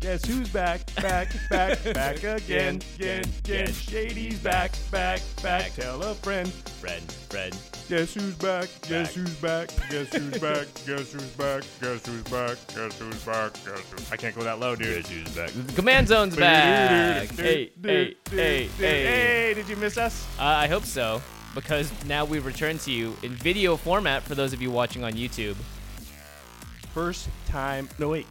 Guess who's back, back, back, back again, again, again. Shady's back, back, back. Tell a friend, friend, friend. Guess who's back? Guess who's back? Guess who's back? Guess who's back? Guess who's back? Guess who's back? Guess who's I can't go that low, dude. Guess who's back? Command zone's back. hey, hey, hey, hey. Hey, did you miss us? Uh, I hope so, because now we return to you in video format for those of you watching on YouTube. First time. No, wait.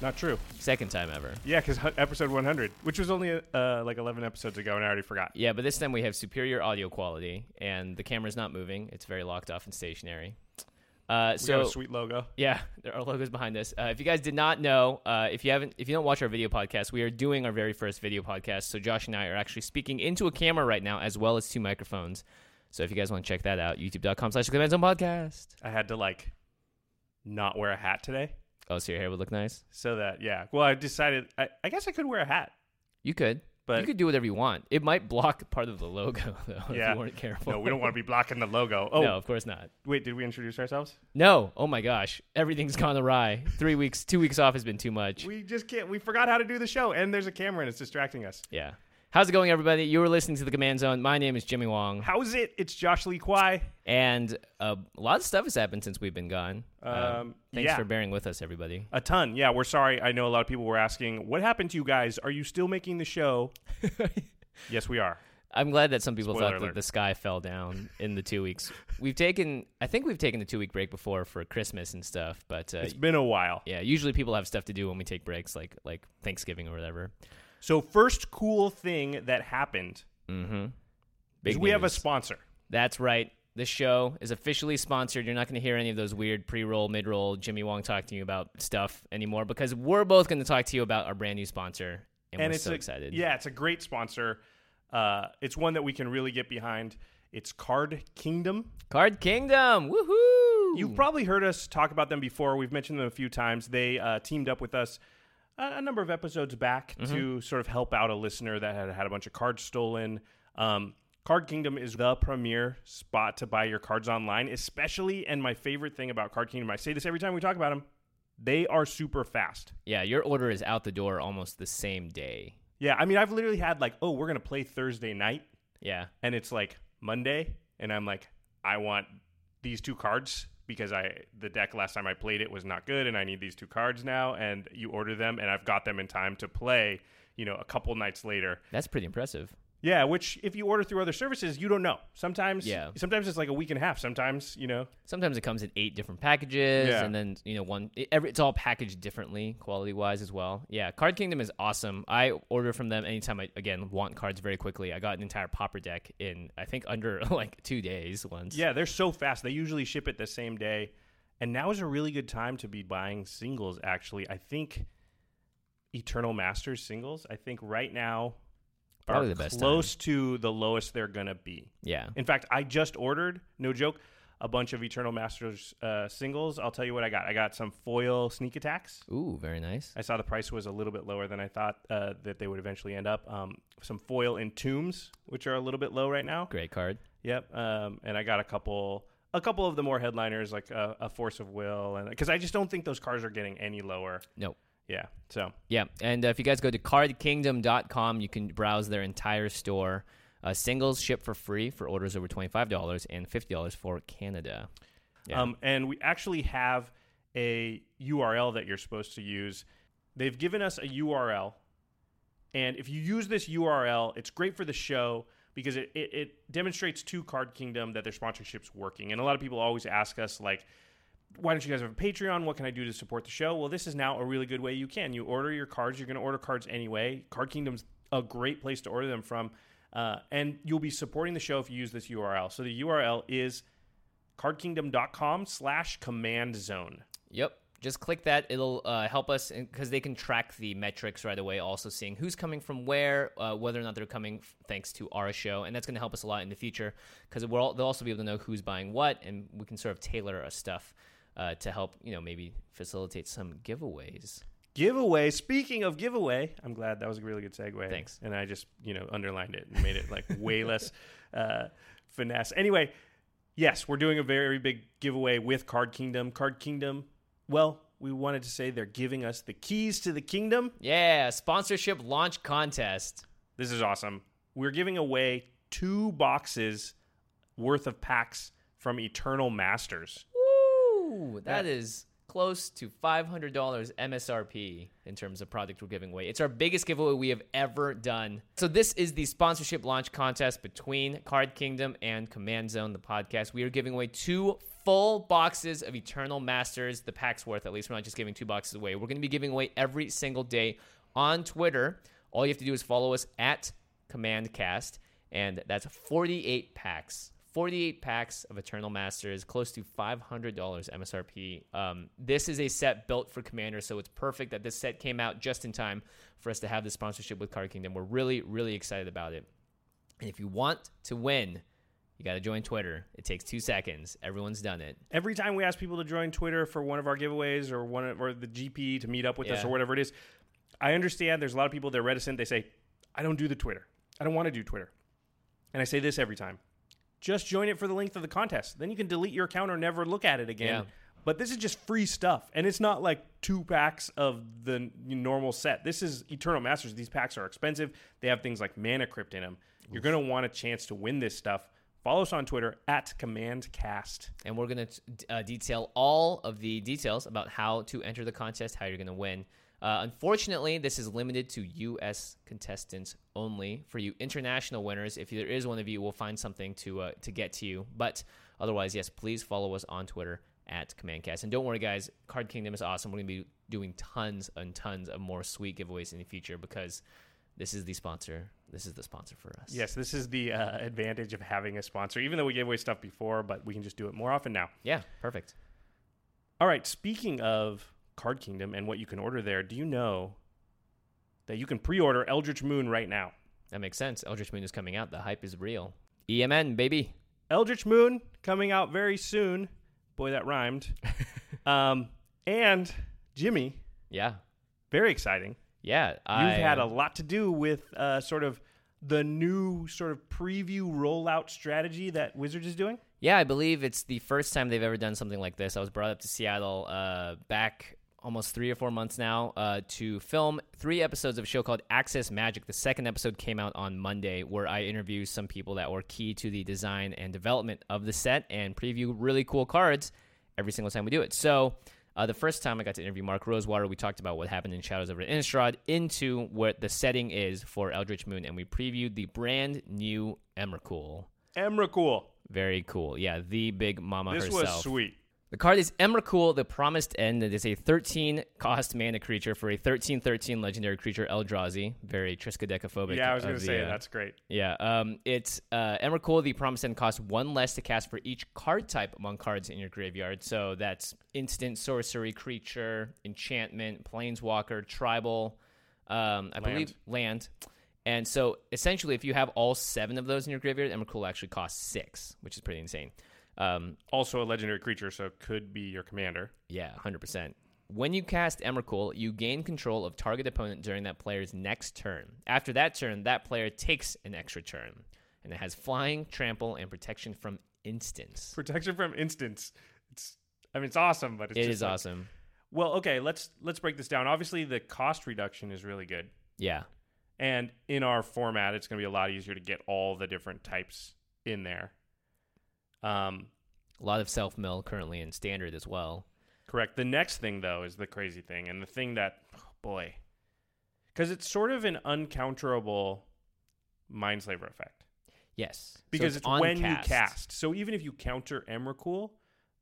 Not true. Second time ever. Yeah, because episode 100, which was only uh, like 11 episodes ago, and I already forgot. Yeah, but this time we have superior audio quality, and the camera's not moving. It's very locked off and stationary. Uh, We so sweet logo. Yeah, there are logos behind this. Uh, if you guys did not know, uh, if you haven't, if you don't watch our video podcast, we are doing our very first video podcast. So Josh and I are actually speaking into a camera right now, as well as two microphones. So if you guys want to check that out, YouTube.com/slash Podcast. I had to like not wear a hat today. Oh, so your hair would look nice. So that, yeah. Well, I decided, I, I guess I could wear a hat. You could, But- you could do whatever you want. It might block part of the logo though, if Yeah. you weren't careful. No, we don't want to be blocking the logo. Oh, No, of course not. wait, did we introduce ourselves? No. Oh my gosh, everything's gone awry. Three weeks, two weeks off has been too much. We just can't, we forgot how to do the show, and there's a camera and it's distracting us. Yeah. How's it going, everybody? You are listening to the Command Zone. My name is Jimmy Wong. How's it? It's Josh Lee Kwai. And uh, a lot of stuff has happened since we've been gone. Uh, Um, thanks yeah. for bearing with us, everybody. A ton. Yeah, we're sorry. I know a lot of people were asking, what happened to you guys? Are you still making the show? yes, we are. I'm glad that some people Spoiler thought alert. that the sky fell down in the two weeks. We've taken, I think we've taken a two week break before for Christmas and stuff. But uh, It's been a while. yeah, usually people have stuff to do when we take breaks, like like Thanksgiving or whatever. So, first cool thing that happened Mm-hmm. is we have a sponsor. That's right. This show is officially sponsored. You're not going to hear any of those weird pre-roll, mid-roll Jimmy Wong talk to you about stuff anymore because we're both going to talk to you about our brand new sponsor, and, we're it's so a, excited. Yeah, it's a great sponsor. Uh, it's one that we can really get behind. It's Card Kingdom. Card Kingdom, woohoo! You've probably heard us talk about them before. We've mentioned them a few times. They uh, teamed up with us a, a number of episodes back to sort of help out a listener that had had a bunch of cards stolen. Um, Card Kingdom is the premier spot to buy your cards online, especially. And my favorite thing about Card Kingdom, I say this every time we talk about them, they are super fast. yeah, your order is out the door almost the same day. Yeah, I mean, I've literally had like, oh, we're gonna play Thursday night, Yeah, and it's like Monday, and I'm like, I want these two cards because I the deck last time I played it was not good, and I need these two cards now. And you order them, and I've got them in time to play. You know, a couple nights later. that's pretty impressive. Yeah, which if you order through other services, you don't know. Sometimes, Yeah. sometimes it's like a week and a half. Sometimes, you know, Sometimes it comes in eight different packages, Yeah. and then you know one. It, every, it's all packaged differently, quality wise as well. Yeah, Card Kingdom is awesome. I order from them anytime I again want cards very quickly. I got an entire Pauper deck in I think under like two days once. yeah, they're so fast. They usually ship it the same day, and now is a really good time to be buying singles. Actually, I think Eternal Masters singles. I think right now Probably are the best close to the lowest they're gonna be. yeah. In fact, I just ordered, no joke, a bunch of Eternal Masters uh, singles. I'll tell you what I got. I got some foil sneak attacks. Ooh, very nice. I saw the price was a little bit lower than I thought uh, that they would eventually end up. Um, some foil Entombs, which are a little bit low right now. Great card. Yep. Um, and I got a couple, a couple of the more headliners, like a, a Force of Will, and because I just don't think those cards are getting any lower. Nope. Yeah. So Yeah, and uh, if you guys go to cardkingdom.com, you can browse their entire store. Uh, singles ship for free for orders over $25 and $50 for Canada. Yeah. Um, and we actually have a URL that you're supposed to use. They've given us a URL, and if you use this URL, it's great for the show because it, it, it demonstrates to Card Kingdom that their sponsorship's working. And a lot of people always ask us, like, why don't you guys have a Patreon? What can I do to support the show? Well, this is now a really good way you can. You order your cards. You're going to order cards anyway. Card Kingdom's a great place to order them from. Uh, and you'll be supporting the show if you use this URL. So the URL is cardkingdom.com slash command zone. Yep. Just click that. It'll uh, help us because they can track the metrics right away, also seeing who's coming from where, uh, whether or not they're coming f- thanks to our show. And that's going to help us a lot in the future because they'll also be able to know who's buying what, and we can sort of tailor our stuff uh, to help, you know, maybe facilitate some giveaways. Giveaway. Speaking of giveaway, I'm glad that was a really good segue. Thanks. And I just, you know, underlined it and made it like way less uh, finesse. Anyway, yes, we're doing a very big giveaway with Card Kingdom. Card Kingdom, well, we wanted to say they're giving us the keys to the kingdom. Yeah, sponsorship launch contest. This is awesome. We're giving away two boxes worth of packs from Eternal Masters. Woo! That is close to $500 MSRP in terms of product we're giving away. It's our biggest giveaway we have ever done. So this is the sponsorship launch contest between Card Kingdom and Command Zone, the podcast. We are giving away two full boxes of Eternal Masters, the pack's worth at least. We're not just giving two boxes away. We're going to be giving away every single day on Twitter. All you have to do is follow us at Command Cast, and that's 48 packs. 48 packs of Eternal Masters, close to $500 MSRP. Um, this is a set built for Commander, so it's perfect that this set came out just in time for us to have the sponsorship with Card Kingdom. We're really, really excited about it. And if you want to win, you got to join Twitter. It takes two seconds. Everyone's done it. Every time we ask people to join Twitter for one of our giveaways or one of, or the GP to meet up with us or whatever it is, I understand there's a lot of people they're reticent. They say, "I don't do the Twitter. I don't want to do Twitter." And I say this every time. Just join it for the length of the contest. Then you can delete your account or never look at it again. Yeah. But this is just free stuff, and it's not like two packs of the normal set. This is Eternal Masters. These packs are expensive. They have things like Mana Crypt in them. You're going to want a chance to win this stuff. Follow us on Twitter at CommandCast. and we're going to uh, detail all of the details about how to enter the contest, how you're going to win. Uh, unfortunately, this is limited to U.S. contestants only. For you international winners, if there is one of you, we'll find something to uh, to get to you. But otherwise, yes, please follow us on Twitter at CommandCast. And don't worry, guys, Card Kingdom is awesome. We're going to be doing tons and tons of more sweet giveaways in the future because this is the sponsor. This is the sponsor for us. Yes, this is the uh, advantage of having a sponsor. Even though we gave away stuff before, but we can just do it more often now. Yeah, perfect. All right, speaking of Card Kingdom and what you can order there, do you know that you can pre-order Eldritch Moon right now? That makes sense. Eldritch Moon is coming out. The hype is real. EMN, baby. Eldritch Moon coming out very soon. Boy, that rhymed. um, and Jimmy, Yeah. very exciting. Yeah. You've had a lot to do with uh, sort of the new sort of preview rollout strategy that Wizards is doing. Yeah, I believe it's the first time they've ever done something like this. I was brought up to Seattle uh, back almost three or four months now uh, to film three episodes of a show called Access Magic. The second episode came out on Monday, where I interview some people that were key to the design and development of the set and preview really cool cards every single time we do it. So. Uh, the first time I got to interview Mark Rosewater, we talked about what happened in Shadows over Innistrad into what the setting is for Eldritch Moon, and we previewed the brand new Emrakul. Emrakul. Very cool. Yeah, the big mama This herself. was sweet. The card is Emrakul, the Promised End. It is a 13 cost mana creature for a 13 13 legendary creature, Eldrazi. Very Triskaidekaphobic. Yeah, I was going to say uh, that's great. Yeah, um, it's uh, Emrakul, the Promised End costs one less to cast for each card type among cards in your graveyard. So that's instant sorcery, creature, enchantment, planeswalker, tribal, um, I believe land. And so essentially, if you have all seven of those in your graveyard, Emrakul actually costs six, which is pretty insane. Um, Also a legendary creature, so it could be your commander. yeah, 100%. When you cast Emrakul, you gain control of target opponent during that player's next turn. After that turn, that player takes an extra turn. And it has flying, trample, and protection from instants. Protection from instants. It's I mean it's awesome, but it's It just is like- awesome. Well, okay, let's let's break this down. Obviously the cost reduction is really good. Yeah. And in our format, it's going to be a lot easier to get all the different types in there. Um, A lot of self mill currently in standard as well. correct. The next thing, though, is the crazy thing, and the thing that, oh, boy, because it's sort of an uncounterable Mindslaver effect. Yes. So Because it's, on when you cast. So even if you counter Emrakul,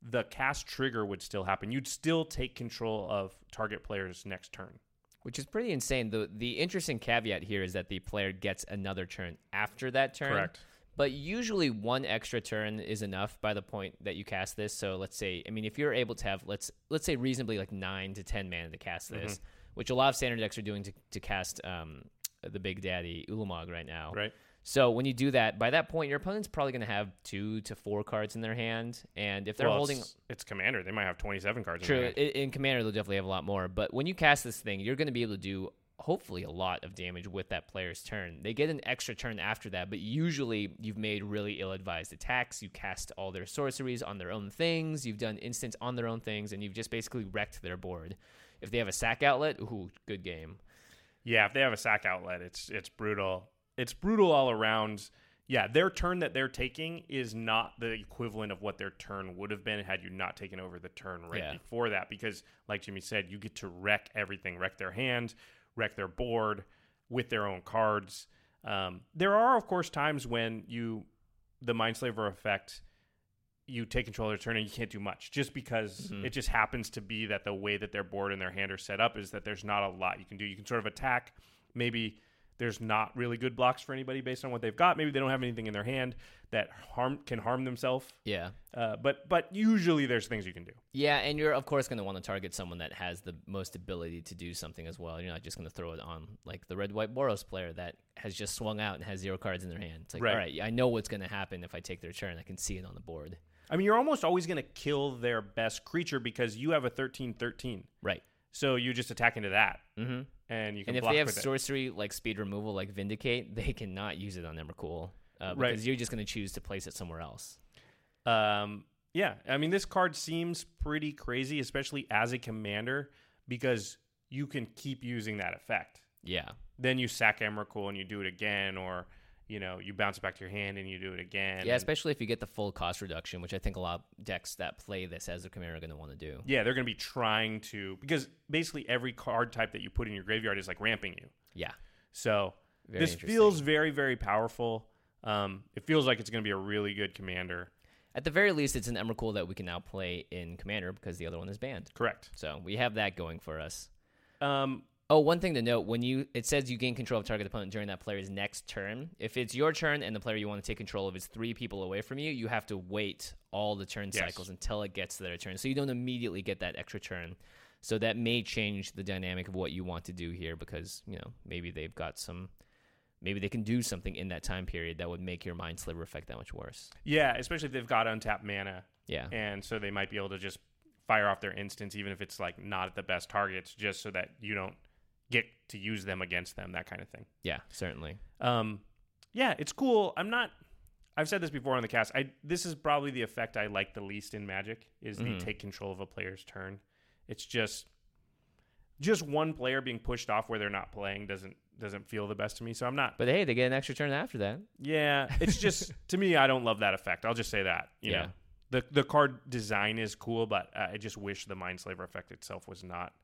the cast trigger would still happen. You'd still take control of target player's next turn. Which is pretty insane. The the interesting caveat here is that the player gets another turn after that turn. Correct. But usually one extra turn is enough by the point that you cast this. So let's say I mean if you're able to have let's let's say reasonably like nine to ten mana to cast this, Mm-hmm. which a lot of standard decks are doing to, to cast um, the big daddy Ulamog right now. Right. So when you do that, by that point your opponent's probably gonna have two to four cards in their hand. And if they're Well, holding it's, it's commander. They might have 27 cards in True. their hand. In, in Commander, they'll definitely have a lot more. But when you cast this thing, you're going to be able to do hopefully a lot of damage with that player's turn. They get an extra turn after that, but usually you've made really ill-advised attacks. You cast all their sorceries on their own things. You've done instants on their own things, and you've just basically wrecked their board. If they have a sack outlet, ooh, good game. Yeah, if they have a sack outlet, it's it's brutal. It's brutal all around. Yeah, their turn that they're taking is not the equivalent of what their turn would have been had you not taken over the turn right Yeah. before that. Because, like Jimmy said, you get to wreck everything, wreck their hand, wreck their board with their own cards. Um, there are, of course, times when you the Mindslaver effect. You take control of their turn and you can't do much just because Mhm. it just happens to be that the way that their board and their hand are set up is that there's not a lot you can do. You can sort of attack. Maybe there's not really good blocks for anybody based on what they've got. Maybe they don't have anything in their hand that harm can harm themselves. Yeah. Uh, but but usually there's things you can do. Yeah, and you're of course going to want to target someone that has the most ability to do something as well. You're not just going to throw it on like the red white Boros player that has just swung out and has zero cards in their hand. It's like, Right. all right, I know what's going to happen if I take their turn. I can see it on the board. I mean, you're almost always going to kill their best creature because you have a 13-13. Right. So you just attack into that, Mm-hmm. And you can And if they have with it. sorcery like speed removal, like Vindicate, they cannot use it on Emrakul. Uh, because Right. you're just going to choose to place it somewhere else. Um, yeah, I mean, this card seems pretty crazy, especially as a commander, because you can keep using that effect. Yeah. Then you sack Emrakul and you do it again, or you know, you bounce it back to your hand and you do it again. yeah, especially if you get the full cost reduction, which I think a lot of decks that play this as a commander are going to want to do. yeah, they're going to be trying to because basically every card type that you put in your graveyard is like ramping you. Yeah. So Very this feels very, very powerful. Um, it feels like it's going to be a really good commander. At the very least, it's an Emrakul that we can now play in Commander because the other one is banned. Correct. So we have that going for us. Um, Oh, one thing to note: when you it says you gain control of target opponent during that player's next turn. If it's your turn and the player you want to take control of is three people away from you, you have to wait all the turn Yes. cycles until it gets to their turn. So you don't immediately get that extra turn. So that may change the dynamic of what you want to do here because you know maybe they've got some, maybe they can do something in that time period that would make your Mindslaver effect that much worse. yeah, especially if they've got untapped mana, Yeah, and so they might be able to just fire off their instance, even if it's like not at the best targets, just so that you don't get to use them against them, that kind of thing. yeah, certainly. Um, yeah, it's cool. I'm not. I've said this before on the cast. I this is probably the effect I like the least in Magic is Mhm. the take control of a player's turn. It's just just one player being pushed off where they're not playing doesn't doesn't feel the best to me. So I'm not. But hey, they get an extra turn after that. Yeah, it's just to me. I don't love that effect. I'll just say that. You Yeah. know, the the card design is cool, but uh, I just wish the Mindslaver effect itself was not.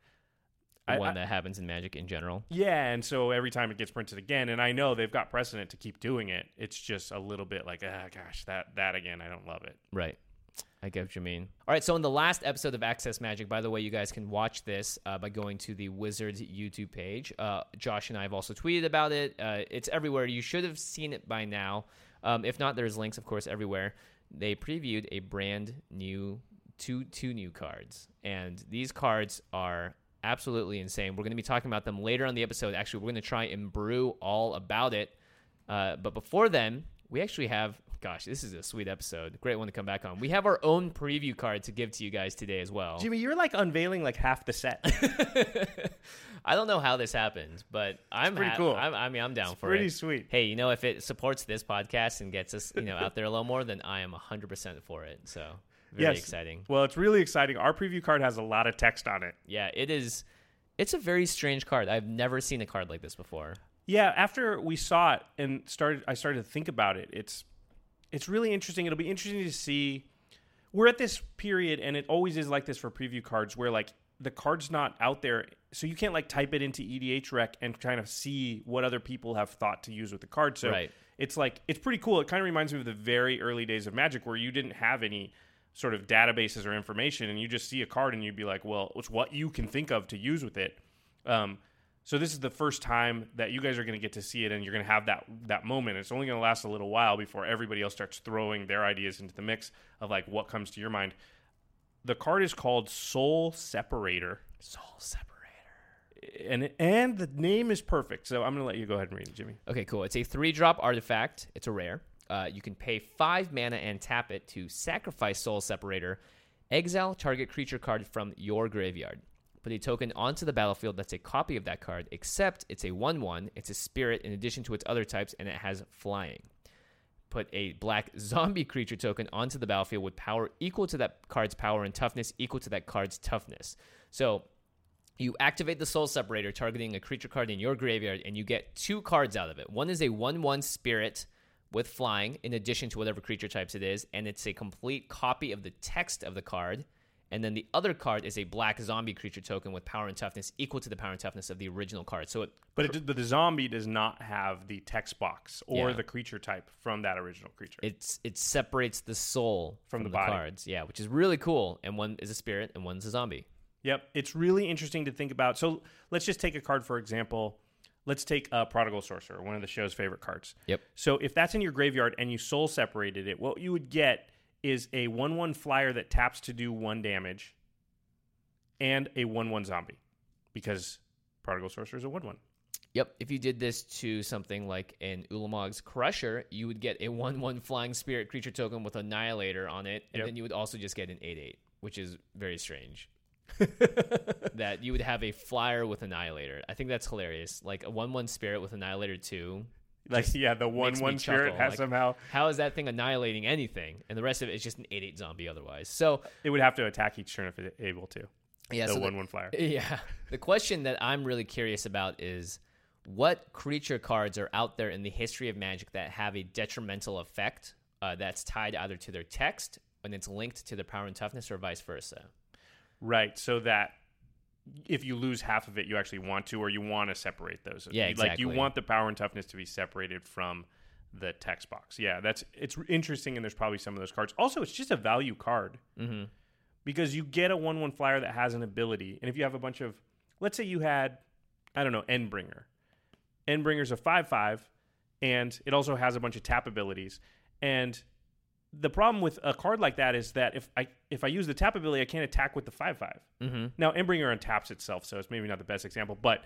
I- one I- that happens in Magic in general. Yeah, and so every time it gets printed again, and I know they've got precedent to keep doing it. It's just a little bit like, ah, gosh, that that again, I don't love it. Right. I get what you mean. All right, so in the last episode of Access Magic, by the way, you guys can watch this uh, by going to the Wizards YouTube page. Uh, Josh and I have also tweeted about it. Uh, it's everywhere. You should have seen it by now. Um, if not, there's links, of course, everywhere. They previewed a brand new two two new cards, and these cards are absolutely insane. We're going to be talking about them later on the episode. Actually, we're going to try and brew all about it. Uh, but before then, we actually have gosh, this is a sweet episode. Great one to come back on. We have our own preview card to give to you guys today as well. Jimmy, you're like unveiling like half the set. I don't know how this happens, but I'm pretty ha- cool. I'm, I mean, I'm down for pretty it. Pretty sweet. Hey, you know, if it supports this podcast and gets us, you know, out there a little more, then I am 100% for it. So very Yes. exciting. Well, it's really exciting. Our preview card has a lot of text on it. Yeah, it is. It's a very strange card. I've never seen a card like this before. Yeah, after we saw it and started, I started to think about it. It's it's really interesting. It'll be interesting to see. We're at this period, and it always is like this for preview cards, where like the card's not out there, so you can't like type it into EDH Rec and kind of see what other people have thought to use with the card. So Right. it's like it's pretty cool. It kind of reminds me of the very early days of Magic, where you didn't have any sort of databases or information, and you just see a card and you'd be like, well, it's what you can think of to use with it. Um, so this is the first time that you guys are going to get to see it, and you're going to have that that moment. It's only going to last a little while before everybody else starts throwing their ideas into the mix of like what comes to your mind. The card is called Soul Separator, Soul separator. and and the name is perfect. So I'm going to let you go ahead and read it, Jimmy. Okay, cool. It's a three drop artifact. It's a rare. Uh, you can pay five mana and tap it to sacrifice Soul Separator, exile target creature card from your graveyard. Put a token onto the battlefield that's a copy of that card, except it's a 1 1, it's a spirit in addition to its other types, and it has flying. Put a black zombie creature token onto the battlefield with power equal to that card's power and toughness equal to that card's toughness. So you activate the Soul Separator, targeting a creature card in your graveyard, and you get two cards out of it. One is a 1 1 spirit with flying, in addition to whatever creature types it is, and it's a complete copy of the text of the card. And then the other card is a black zombie creature token with power and toughness equal to the power and toughness of the original card. So it, But it, but the zombie does not have the text box or Yeah. the creature type from that original creature. it's it separates the soul From from, the the, body. cards. Yeah, which is really cool. And one is a spirit, and one's a zombie. Yep, it's really interesting to think about. So let's just take a card for example. Let's take uh, Prodigal Sorcerer, one of the show's favorite cards. Yep. So if that's in your graveyard and you soul separated it, what you would get is a one-one flyer that taps to do one damage, and a one-one zombie, because Prodigal Sorcerer is a one-one. Yep. If you did this to something like an Ulamog's Crusher, you would get a 1 1 flying spirit creature token with Annihilator on it. And Yep. then you would also just get an 8 8, which is very strange. that you would have a flyer with Annihilator. I think that's hilarious. Like a 1 1 spirit with Annihilator 2. Like yeah, the one-one spirit chuckle, has like- somehow How is that thing annihilating anything? And the rest of it is just an 8 8 zombie otherwise. So, it would have to attack each turn if it's able to. yeah, the so one-one flyer. Yeah. The question that I'm really curious about is what creature cards are out there in the history of Magic that have a detrimental effect uh, that's tied either to their text and it's linked to their power and toughness or vice versa? Right, so that if you lose half of it, you actually want to, or you want to separate those. Yeah, You- Like you want the power and toughness to be separated from the text box. Yeah, that's it's interesting, and there's probably some of those cards. Also, it's just a value card Mm-hmm. because you get a one-one flyer that has an ability, and if you have a bunch of, let's say you had, I don't know, Endbringer. Endbringer's a five-five, and it also has a bunch of tap abilities, and the problem with a card like that is that if I if I use the tap ability, I can't attack with the five five. Mm-hmm. Now, Endbringer untaps itself, so it's maybe not the best example, but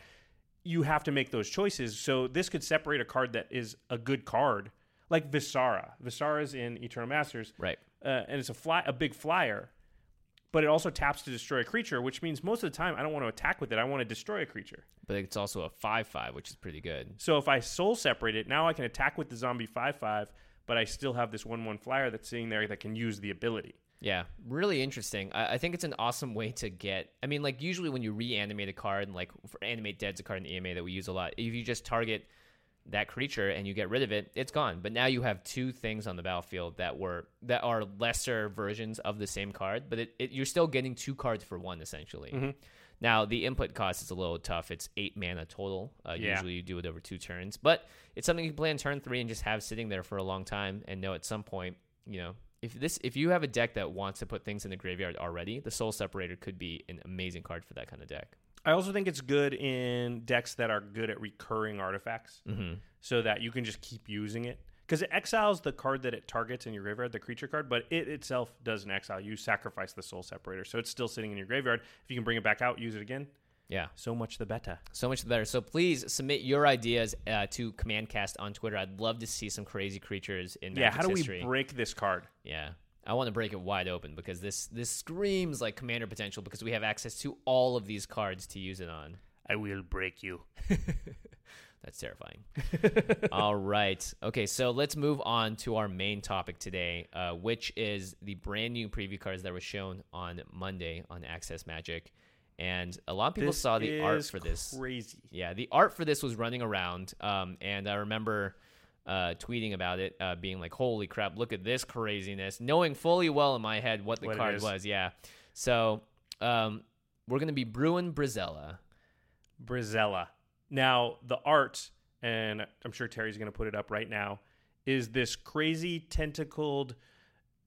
you have to make those choices. So this could separate a card that is a good card, like Visara. Visara's in Eternal Masters, Right. uh, and it's a fly, a big flyer, but it also taps to destroy a creature, which means most of the time I don't want to attack with it. I want to destroy a creature. But it's also a 5 5, which is pretty good. So if I soul separate it, now I can attack with the zombie five five, but I still have this one one flyer that's sitting there that can use the ability. Yeah, really interesting. I, I think it's an awesome way to get. I mean, like usually when you reanimate a card, and like for animate dead's a card in the EMA that we use a lot. If you just target that creature and you get rid of it, it's gone. But now you have two things on the battlefield that were that are lesser versions of the same card, but it, it, you're still getting two cards for one essentially. Mm-hmm. Now the input cost is a little tough. It's eight mana total. Uh, Yeah. Usually you do it over two turns, but it's something you can play on turn three and just have sitting there for a long time and know at some point, you know, if this if you have a deck that wants to put things in the graveyard already, the Soul Separator could be an amazing card for that kind of deck. I also think it's good in decks that are good at recurring artifacts, Mm-hmm. so that you can just keep using it. Because it exiles the card that it targets in your graveyard, the creature card, but it itself doesn't exile. You sacrifice the soul separator, so it's still sitting in your graveyard. If you can bring it back out, use it again. Yeah. so much the better. So much the better. So please submit your ideas uh, to CommandCast on Twitter. I'd love to see some crazy creatures in Yeah, how do we history. break this card? Yeah. I want to break it wide open because this this screams like commander potential because we have access to all of these cards to use it on. I will break you. That's terrifying. all right. Okay, so let's move on to our main topic today, uh, which is the brand new preview cards that were shown on Monday on Access Magic. And a lot of people This saw the art for this. Crazy. Yeah, the art for this was running around, um, and I remember uh, tweeting about it, uh, being like, "Holy crap! Look at this craziness!" Knowing fully well in my head what the What card was. Yeah, so um, we're gonna be Bruin Brisela. Brisela. Now, the art, and I'm sure Terry's going to put it up right now, is this crazy tentacled.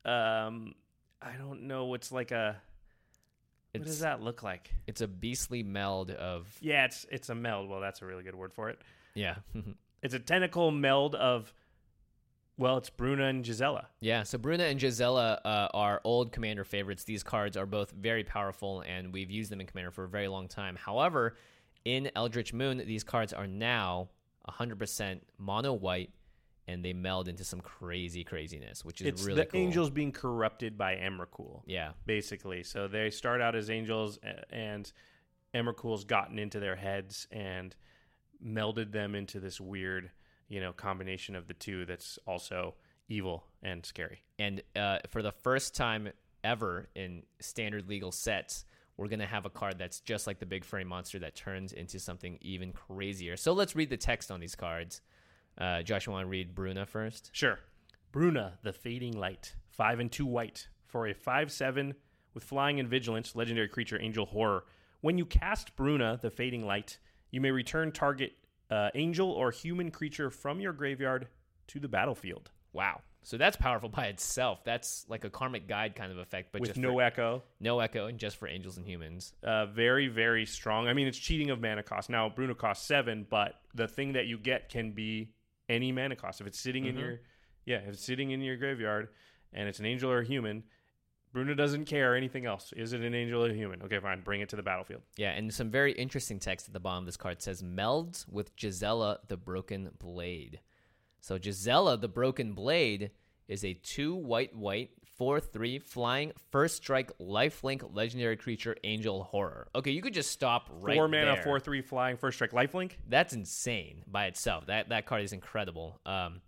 Um, I don't know. It's like a. What It's does that look like? it's a beastly meld of Yeah, it's it's a meld. Well, that's a really good word for it. yeah. It's a tentacle meld of. Well, it's Bruna and Gisela. Yeah, so Bruna and Gisela uh, are old Commander favorites. These cards are both very powerful, and we've used them in Commander for a very long time. However, in Eldritch Moon, these cards are now 100% mono white, and they meld into some crazy craziness, which is It's really the cool. angels being corrupted by Emrakul. Yeah, basically. So they start out as angels, and Emrakul's gotten into their heads and melded them into this weird, you know, combination of the two that's also evil and scary. and uh, for the first time ever in standard legal sets, we're gonna have a card that's just like the big furry monster that turns into something even crazier. So let's read the text on these cards. Uh, Josh, you want to read Bruna first? Sure. Bruna, the Fading Light, five and two white for a five-seven with flying and vigilance, legendary creature, angel horror. When you cast Bruna, the Fading Light, you may return target uh, angel or human creature from your graveyard to the battlefield Wow. So that's powerful by itself. That's like a karmic guide kind of effect, but with just no for, echo. no echo and just for angels and humans. uh, very very strong. I mean, it's cheating of mana cost. Now Bruna costs seven, but the thing that you get can be any mana cost. If it's sitting in Mhm. your yeah, if it's sitting in your graveyard and it's an angel or a human, Bruna doesn't care anything else. Is it an angel or a human? Okay, fine. Bring it to the battlefield. Yeah, and some very interesting text at the bottom of this card says melds with Gisela the Broken Blade. So Gisela the Broken Blade is a two white white four three flying first strike lifelink legendary creature angel horror. Okay, you could just stop right four mana, there. four three flying, first strike, lifelink. That's insane by itself. That that card is incredible. Um,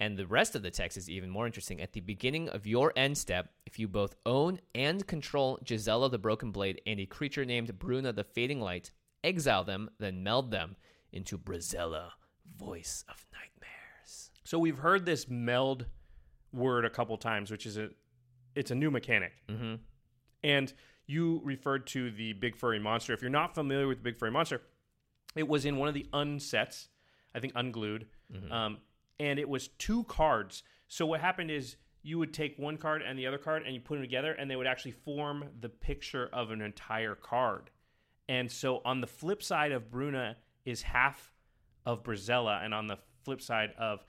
and the rest of the text is even more interesting. At the beginning of your end step, if you both own and control Gisela the Broken Blade and a creature named Bruna the Fading Light, exile them, then meld them into Brisela, Voice of Nightmares. So we've heard this meld word a couple times, which is a it's a new mechanic. Mm-hmm. And you referred to the big furry monster. If you're not familiar with the big furry monster, it was in one of the unsets, I think unglued, um, and it was two cards. So what happened is you would take one card and the other card and you put them together, and they would actually form the picture of an entire card. And so on the flip side of Bruna is half of Brisela, and on the flip side of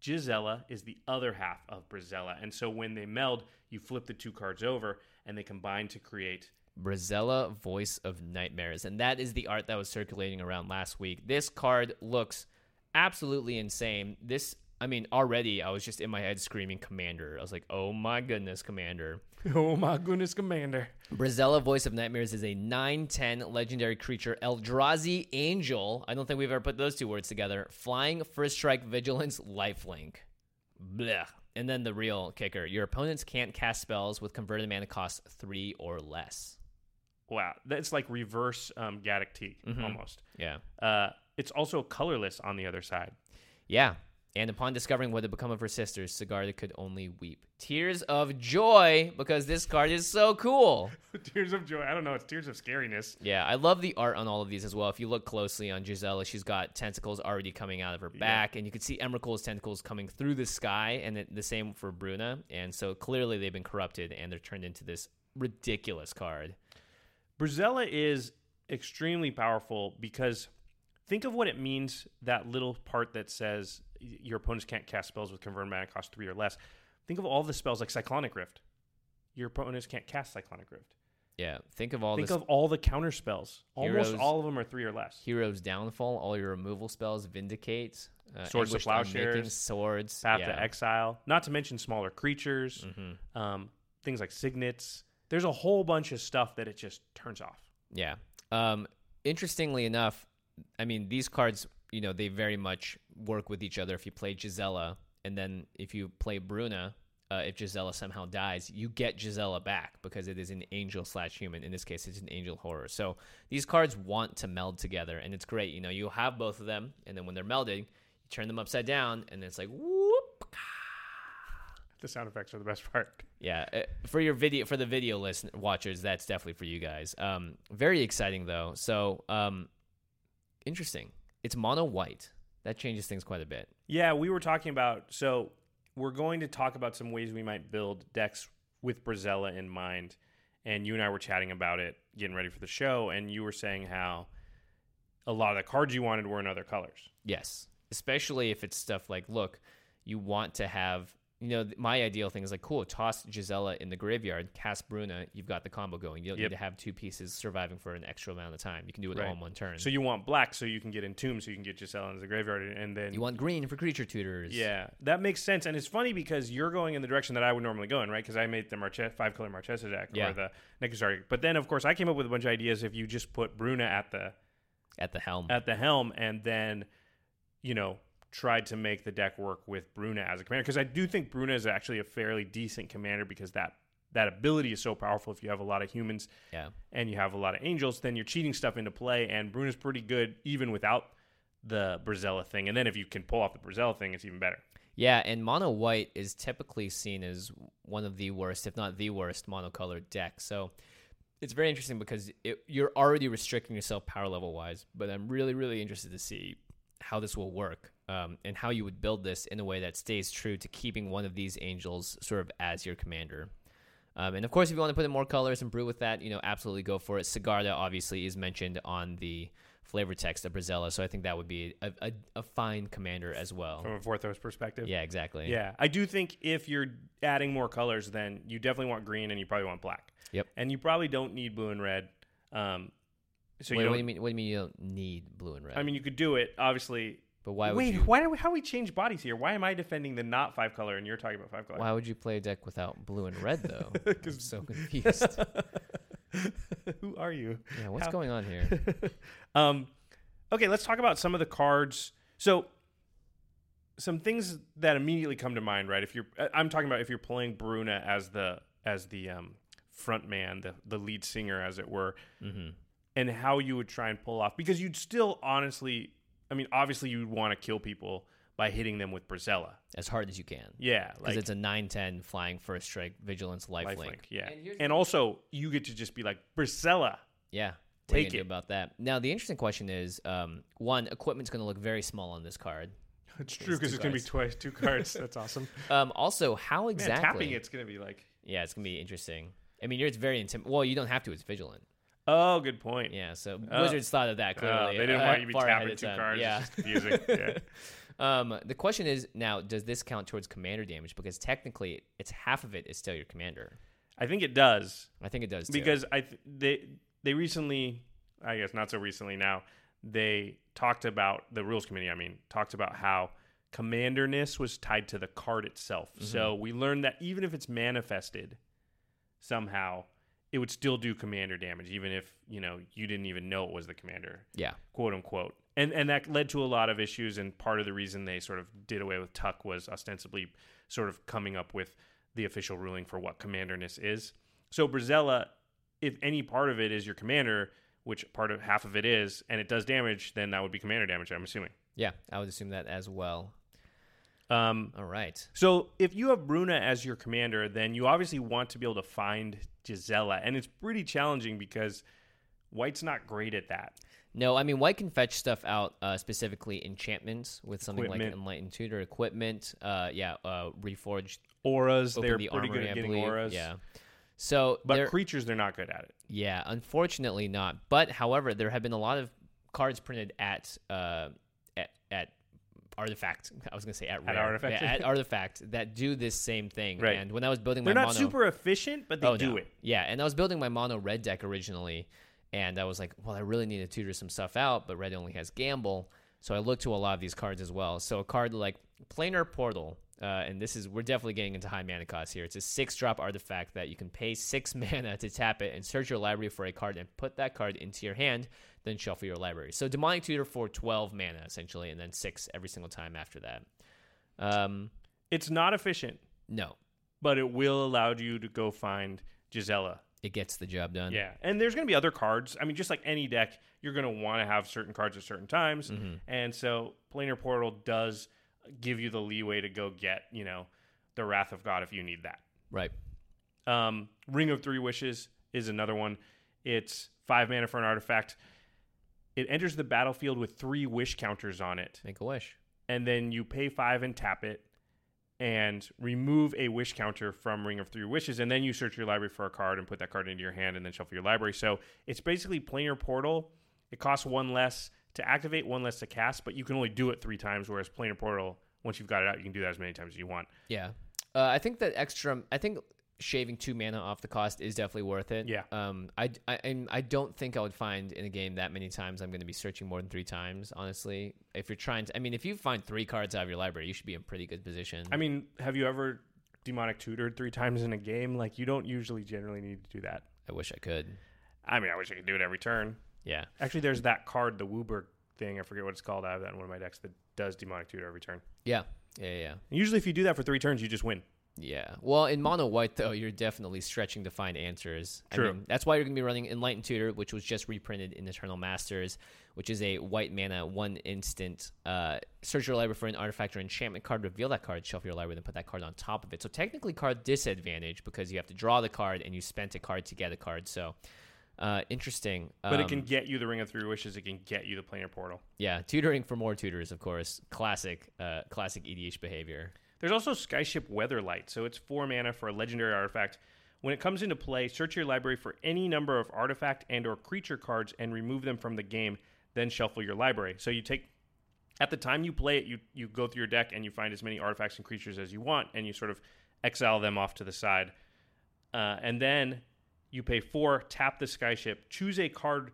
Gisela is the other half of Brisela. And so when they meld, you flip the two cards over and they combine to create. Brisela, Voice of Nightmares. And that is the art that was circulating around last week. This card looks absolutely insane. This, I mean, already I was just in my head screaming Commander. I was like, oh my goodness, Commander. Oh my goodness, Commander. Brisela, Voice of Nightmares is a 9 10 legendary creature, Eldrazi Angel. I don't think we've ever put those two words together. Flying, First Strike, Vigilance, Lifelink. Blech. And then the real kicker your opponents can't cast spells with converted mana cost 3 or less. Wow. That's like reverse um, Gaddock Teeg Mhm. almost. Yeah. Uh, it's also colorless on the other side. Yeah. And upon discovering what had become of her sisters, Sigarda could only weep. Tears of joy because this card is so cool. tears of joy. I don't know. It's tears of scariness. Yeah, I love the art on all of these as well. If you look closely on Gisela, she's got tentacles already coming out of her back, and you can see Emrakul's tentacles coming through the sky, and the same for Bruna. And so clearly they've been corrupted, and they're turned into this ridiculous card. Brisela is extremely powerful because think of what it means that little part that says your opponents can't cast spells with converted mana cost three or less. Think of all the spells like Cyclonic Rift. Your opponents can't cast Cyclonic Rift. Yeah, think of all Think of all the counter spells. Almost Heroes- all of them are three or less. Heroes Downfall, all your removal spells, Vindicate, uh, Swords Unmaking, Plowshares, Swords, Path yeah. to Exile. Not to mention smaller creatures, Mhm. um, things like signets. There's a whole bunch of stuff that it just turns off. Yeah. Um, interestingly enough, I mean, these cards, you know, they very much work with each other. If you play Gisela, and then if you play Bruna, uh, if Gisela somehow dies, you get Gisela back because it is an angel slash human. In this case, it's an angel horror. So these cards want to meld together, and it's great. You know, you have both of them, and then when they're melding, you turn them upside down, and it's like whoop. The sound effects are the best part. Yeah, uh, for your video for the video list watchers, that's definitely for you guys. Um, very exciting though. So, um, interesting. It's mono white. That changes things quite a bit. Yeah, we were talking about. So we're going to talk about some ways we might build decks with Brisela in mind. And you and I were chatting about it, getting ready for the show. And you were saying how a lot of the cards you wanted were in other colors. Yes, especially if it's stuff like, look, you want to have. You know, my ideal thing is like, cool, toss Gisela in the graveyard, cast Bruna, you've got the combo going. You don't Yep. need to have two pieces surviving for an extra amount of time. You can do it Right. all in one turn. So you want black so you can get Entomb, so you can get Gisela into the graveyard. And then you want green for creature tutors. Yeah, that makes sense, and it's funny because you're going in the direction that I would normally go in, right? Because I made the Marche- five color Marchesa deck Yeah. or the Necrosari. But then, of course, I came up with a bunch of ideas. If you just put Bruna at the at the helm. at the helm, and then you know tried to make the deck work with Bruna as a commander, because I do think Bruna is actually a fairly decent commander because that that ability is so powerful. If you have a lot of humans yeah. and you have a lot of angels, then you're cheating stuff into play, and Bruna's pretty good even without the Brisela thing. And then if you can pull off the Brisela thing, it's even better. Yeah, and mono white is typically seen as one of the worst, if not the worst, monocolored deck. So it's very interesting because it, you're already restricting yourself power level wise. But I'm really, really interested to see how this will work um, and how you would build this in a way that stays true to keeping one of these angels sort of as your commander. Um, and of course, if you want to put in more colors and brew with that, you know, absolutely go for it. Sigarda obviously is mentioned on the flavor text of Brisela, so I think that would be a, a, a fine commander as well. From a Vorthos perspective, Yeah, exactly. Yeah, I do think if you're adding more colors, then you definitely want green and you probably want black. Yep. And you probably don't need blue and red. Um, so Wait, you what do you mean? What do you mean you don't need blue and red? I mean, you could do it, obviously. But why would Wait, you? why do we, how we change bodies here? Why am I defending the not five color and you're talking about five color? Why would you play a deck without blue and red though? I'm so confused. Who are you? Yeah, what's How- going on here? um, okay, let's talk about some of the cards. So, some things that immediately come to mind, right? If you're, I- I'm talking about if you're playing Bruna as the as the um, front man, the the lead singer, as it were, mm-hmm. and how you would try and pull off because you'd still honestly, I mean, obviously you'd want to kill people by hitting them with Brisela. As hard as you can. Yeah, Because like it's a 9-10 flying first strike, vigilance, lifelink. lifelink. Yeah, And and also you get to just be like Brisela. Yeah. Take are you gonna do it. about that. Now the interesting question is, um, one, equipment's going to look very small on this card. It's true because it's gonna be twice two cards. That's awesome. Um, also, how Man, exactly? tapping it's gonna be like. Yeah, it's gonna be interesting. I mean, you're, it's very intim. Well, you don't have to. It's vigilant. Oh, good point. Yeah. So Oh. Wizards thought of that Oh, clearly. they didn't uh, want you to be tapping two time. cards. Yeah. It's just confusing. yeah. Um, the question is now, does this count towards commander damage? Because technically, it's half of it is still your commander. I think it does I think it does too. because I th- they they recently, I guess not so recently now, they talked about the rules committee. I mean, talked about how commanderness was tied to the card itself. Mm-hmm. So we learned that even if it's manifested somehow, it would still do commander damage, even if you know you didn't even know it was the commander. yeah, quote unquote. And and that led to a lot of issues and part of the reason they sort of did away with Tuck was ostensibly sort of coming up with the official ruling for what commanderness is. So Brisela, if any part of it is your commander, which part of half of it is, and it does damage, then that would be commander damage, I'm assuming. yeah, I would assume that as well. Um, All right. so if you have Bruna as your commander, then you obviously want to be able to find Gisela. And it's pretty challenging because White's not great at that. No, I mean White can fetch stuff out uh, specifically enchantments with something Equipment. like Enlightened Tutor equipment. Uh, yeah, uh, reforged. Auras, they're the pretty armory, good at getting auras. Yeah. So, But there- creatures, they're not good at it. yeah, unfortunately not. But however, there have been a lot of cards printed at uh, at, at artifact. I was gonna say at rare. Artifact. Yeah, at artifact that do this same thing. Right. And when I was building They're my not mono, super efficient, but they oh, do no. it. Yeah, and I was building my mono red deck originally, and I was like, well, I really need to tutor some stuff out, but red only has gamble, so I looked to a lot of these cards as well. So a card like Planar Portal. Uh, and this is we're definitely getting into high mana cost here. It's a six drop artifact that you can pay six mana to tap it and search your library for a card and put that card into your hand, then shuffle your library. So demonic tutor for twelve mana essentially, and then six every single time after that. Um, It's not efficient, no, but it will allow you to go find Gisela. it gets the job done. Yeah, and there's going to be other cards. I mean, just like any deck, you're going to want to have certain cards at certain times, and so Planar Portal does give you the leeway to go get, you know, the Wrath of God if you need that. right. Um, Ring of Three Wishes is another one. It's five mana for an artifact. It enters the battlefield with three wish counters on it, Make a wish. and then you pay five and tap it, and remove a wish counter from Ring of Three Wishes, and then you search your library for a card and put that card into your hand, and then shuffle your library. So it's basically Planar Portal. It costs one less to activate, one less to cast, but you can only do it three times. Whereas Planar Portal, once you've got it out, you can do that as many times as you want. Yeah. Uh, I think that extra. I think shaving two mana off the cost is definitely worth it. Yeah. Um. I. I. And I don't think I would find in a game that many times I'm going to be searching more than three times. Honestly, if you're trying to, I mean, if you find three cards out of your library, you should be in pretty good position. I mean, have you ever demonic tutored three times in a game? Like, you don't usually generally need to do that. I wish I could. I mean, I wish I could do it every turn. Yeah. Actually, there's that card, the Wooberg thing. I forget what it's called. I have that in one of my decks that does demonic tutor every turn. Yeah. Yeah. Yeah. And usually, if you do that for three turns, you just win. Yeah. Well, in mono white though, you're definitely stretching to find answers. True. I mean, that's why you're going to be running Enlightened Tutor, which was just reprinted in Eternal Masters, which is a white mana, one instant. Uh, search your library for an artifact or enchantment card, reveal that card, shuffle your library, then put that card on top of it. So technically, card disadvantage because you have to draw the card and you spent a card to get a card. So. Uh, interesting, But it can Um, get you the Ring of Three Wishes. It can get you the Planar Portal. yeah, tutoring for more tutors, of course. Classic, uh, classic EDH behavior. There's also Skyship Weatherlight. So it's four mana for a legendary artifact. When it comes into play, search your library for any number of artifact and or creature cards and remove them from the game. Then shuffle your library. So you take at the time you play it, you you go through your deck and you find as many artifacts and creatures as you want, and you sort of exile them off to the side. Uh, and then you pay four, tap the Skyship, choose a card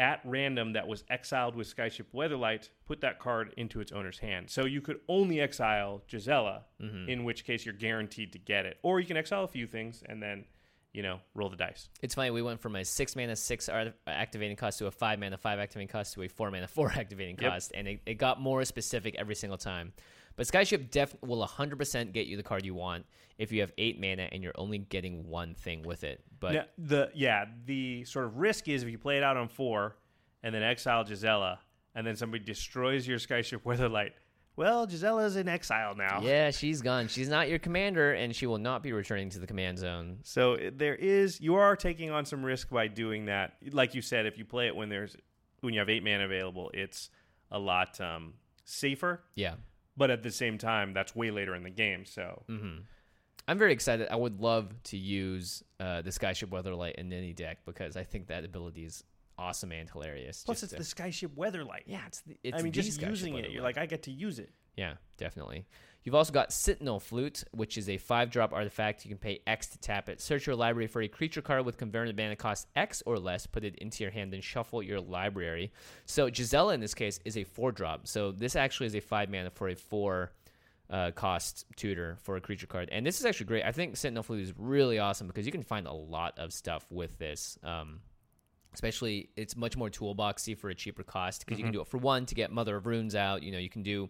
at random that was exiled with Skyship Weatherlight, put that card into its owner's hand. So you could only exile Gisela, mm-hmm. in which case you're guaranteed to get it. Or you can exile a few things and then, you know, roll the dice. It's funny. We went from a six mana six activating cost to a five mana five activating cost to a four mana four activating Yep. cost, and it, it got more specific every single time. But Skyship def will 100% get you the card you want if you have eight mana and you're only getting one thing with it. But Now, the yeah, the sort of risk is if you play it out on four and then exile Gisela and then somebody destroys your Skyship Weatherlight. Well, Gisela's in exile now. yeah, she's gone. She's not your commander, and she will not be returning to the command zone. So there is you are taking on some risk by doing that. Like you said, if you play it when there's when you have eight mana available, it's a lot um, safer. Yeah. But at the same time, that's way later in the game. So I'm very excited. I would love to use uh, the Skyship Weatherlight in any deck because I think that ability is awesome and hilarious. plus, Just it's to- the Skyship Weatherlight. yeah, it's the, it's I mean, the just Skyship using it, Weatherlight. you're like, I get to use it. Yeah, definitely. You've also got Sentinel Flute, which is a five drop artifact. You can pay X to tap it. Search your library for a creature card with converted mana cost X or less, put it into your hand, then shuffle your library. So Gisela in this case is a four drop. So this actually is a five mana for a four uh, cost tutor for a creature card. And this is actually great. I think Sentinel Flute is really awesome because you can find a lot of stuff with this. Um, especially it's much more toolboxy for a cheaper cost because you can do it for one to get Mother of Runes out. You know, you can do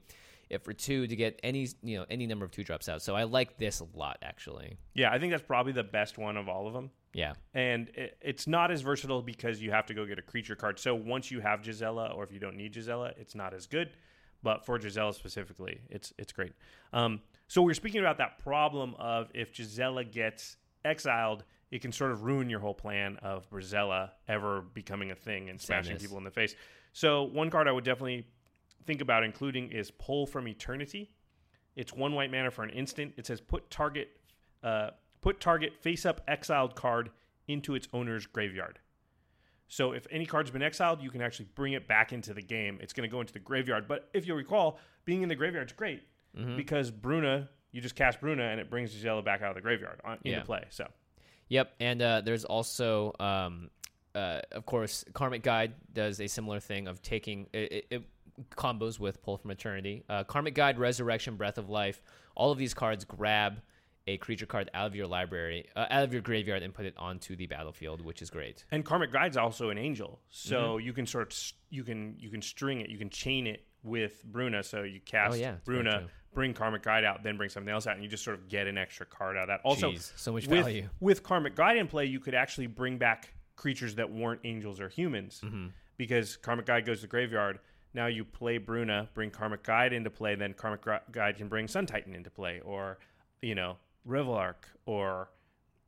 for two to get any you know any number of two drops out. So I like this a lot actually. Yeah, I think that's probably the best one of all of them. Yeah, and it, it's not as versatile because you have to go get a creature card. So once you have Gisela, or if you don't need Gisela, it's not as good. But for Gisela specifically, it's it's great. Um, so we're speaking about that problem of if Gisela gets exiled, it can sort of ruin your whole plan of Brisela ever becoming a thing and smashing Sadness. people in the face. So one card I would definitely think about including is Pull from Eternity. It's one white mana for an instant. It says put target uh, put target face up exiled card into its owner's graveyard. So if any card's been exiled, you can actually bring it back into the game. It's going to go into the graveyard. But if you recall, being in the graveyard is great Mm-hmm. because Bruna, you just cast Bruna and it brings Gisela back out of the graveyard on, into Yeah. play. So Yep, and uh, there's also, um, uh, of course, Karmic Guide does a similar thing of taking it, it, it combos with Pull from Eternity. Uh, Karmic Guide, Resurrection, Breath of Life. All of these cards grab a creature card out of your library, uh, out of your graveyard, and put it onto the battlefield, which is great. and Karmic Guide's also an angel, so Mm-hmm. you can sort of you can you can string it, you can chain it with Bruna. So you cast Oh, yeah, Bruna, bring Karmic Guide out, then bring something else out, and you just sort of get an extra card out of that. Also, Jeez, so much with, value. with Karmic Guide in play, you could actually bring back creatures that weren't angels or humans, Mm-hmm. because Karmic Guide goes to the graveyard. Now you play Bruna, bring Karmic Guide into play, then Karmic Guide can bring Sun Titan into play, or you know Reveillark or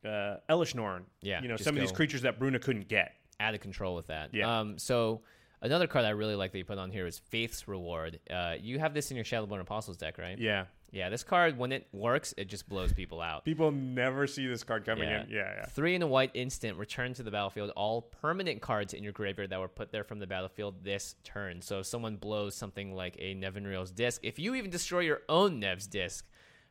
uh, Elesh Norn. Yeah, you know some of these creatures that Bruna couldn't get. out of control with that. Yeah. Um, so another card I really like that you put on here is Faith's Reward. Uh, you have this in your Shadowborn Apostles deck, right? Yeah, Yeah. This card, when it works, it just blows people out. people never see this card coming Yeah. in. Yeah, yeah. Three in a white instant, return to the battlefield all permanent cards in your graveyard that were put there from the battlefield this turn. So if someone blows something like a Nevinyrral's Disk, if you even destroy your own Nev's disc,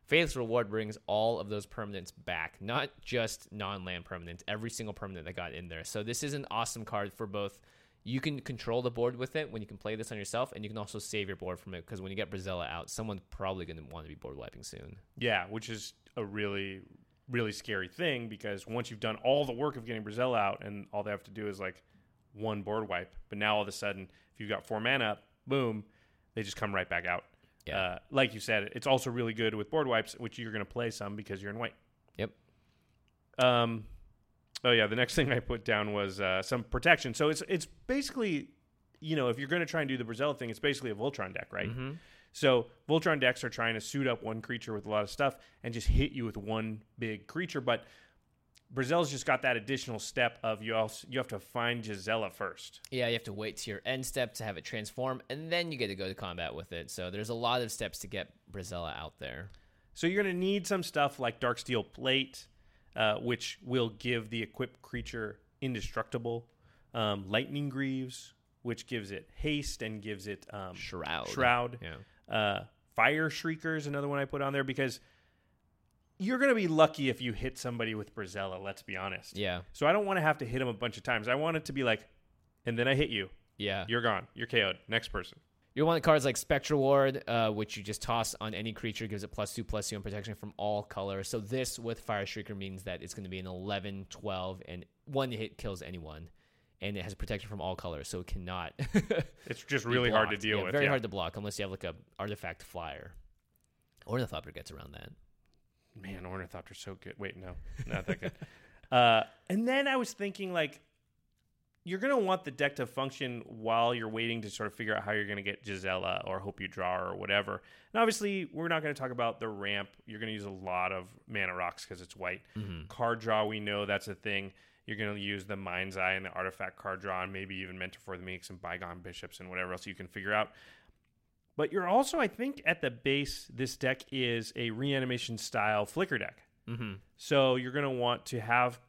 Faith's Reward brings all of those permanents back, not just non land permanents, every single permanent that got in there. So this is an awesome card for both. You can control the board with it when you can play this on yourself, and you can also save your board from it because when you get Brisela out, someone's probably going to want to be board wiping soon. Yeah, which is a really, really scary thing because once you've done all the work of getting Brazil out and all they have to do is like one board wipe, but now all of a sudden, if you've got four mana up, boom, they just come right back out. Yeah. Uh, like you said, it's also really good with board wipes, which you're going to play some because you're in white. Yep. Um, oh yeah, the next thing I put down was uh, some protection. So it's it's basically, you know, if you're going to try and do the Brazil thing, it's basically a Voltron deck, right? So Voltron decks are trying to suit up one creature with a lot of stuff and just hit you with one big creature, but Brazil's just got that additional step of you also you have to find Gisela first. Yeah, you have to wait to your end step to have it transform, and then you get to go to combat with it. So there's a lot of steps to get Brisela out there. So you're going to need some stuff like Darksteel Plate, uh, which will give the equipped creature indestructible. Um, Lightning Greaves, which gives it haste and gives it um, Shroud. Shroud. Yeah. Uh, Fireshriekers, another one I put on there because you're going to be lucky if you hit somebody with Brisela, let's be honest. Yeah. So I don't want to have to hit them a bunch of times. I want it to be like, and then I hit you. Yeah. You're gone. You're KO'd. Next person. You want cards like Spectral Ward, uh, which you just toss on any creature, gives it plus two, plus two, and protection from all colors. So this with Fireshrieker means that it's going to be an 11, 12, and one hit kills anyone. And it has protection from all colors, so it cannot. It's just really hard to deal Yeah, with. Very yeah. hard to block unless you have like a artifact flyer. Ornithopter gets around that. Man, Ornithopter's so good. Wait, no, not that good. uh, and then I was thinking, like, you're going to want the deck to function while you're waiting to sort of figure out how you're going to get Gisela or hope you draw or whatever. And obviously, we're not going to talk about the ramp. You're going to use a lot of mana rocks because it's white. Card draw, we know that's a thing. You're going to use the Mind's Eye and the Artifact card draw, and maybe even Mentor for the Meeks and Bygone Bishops and whatever else you can figure out. But you're also, I think, at the base, this deck is a reanimation style flicker deck. Mm-hmm. So you're going to want to have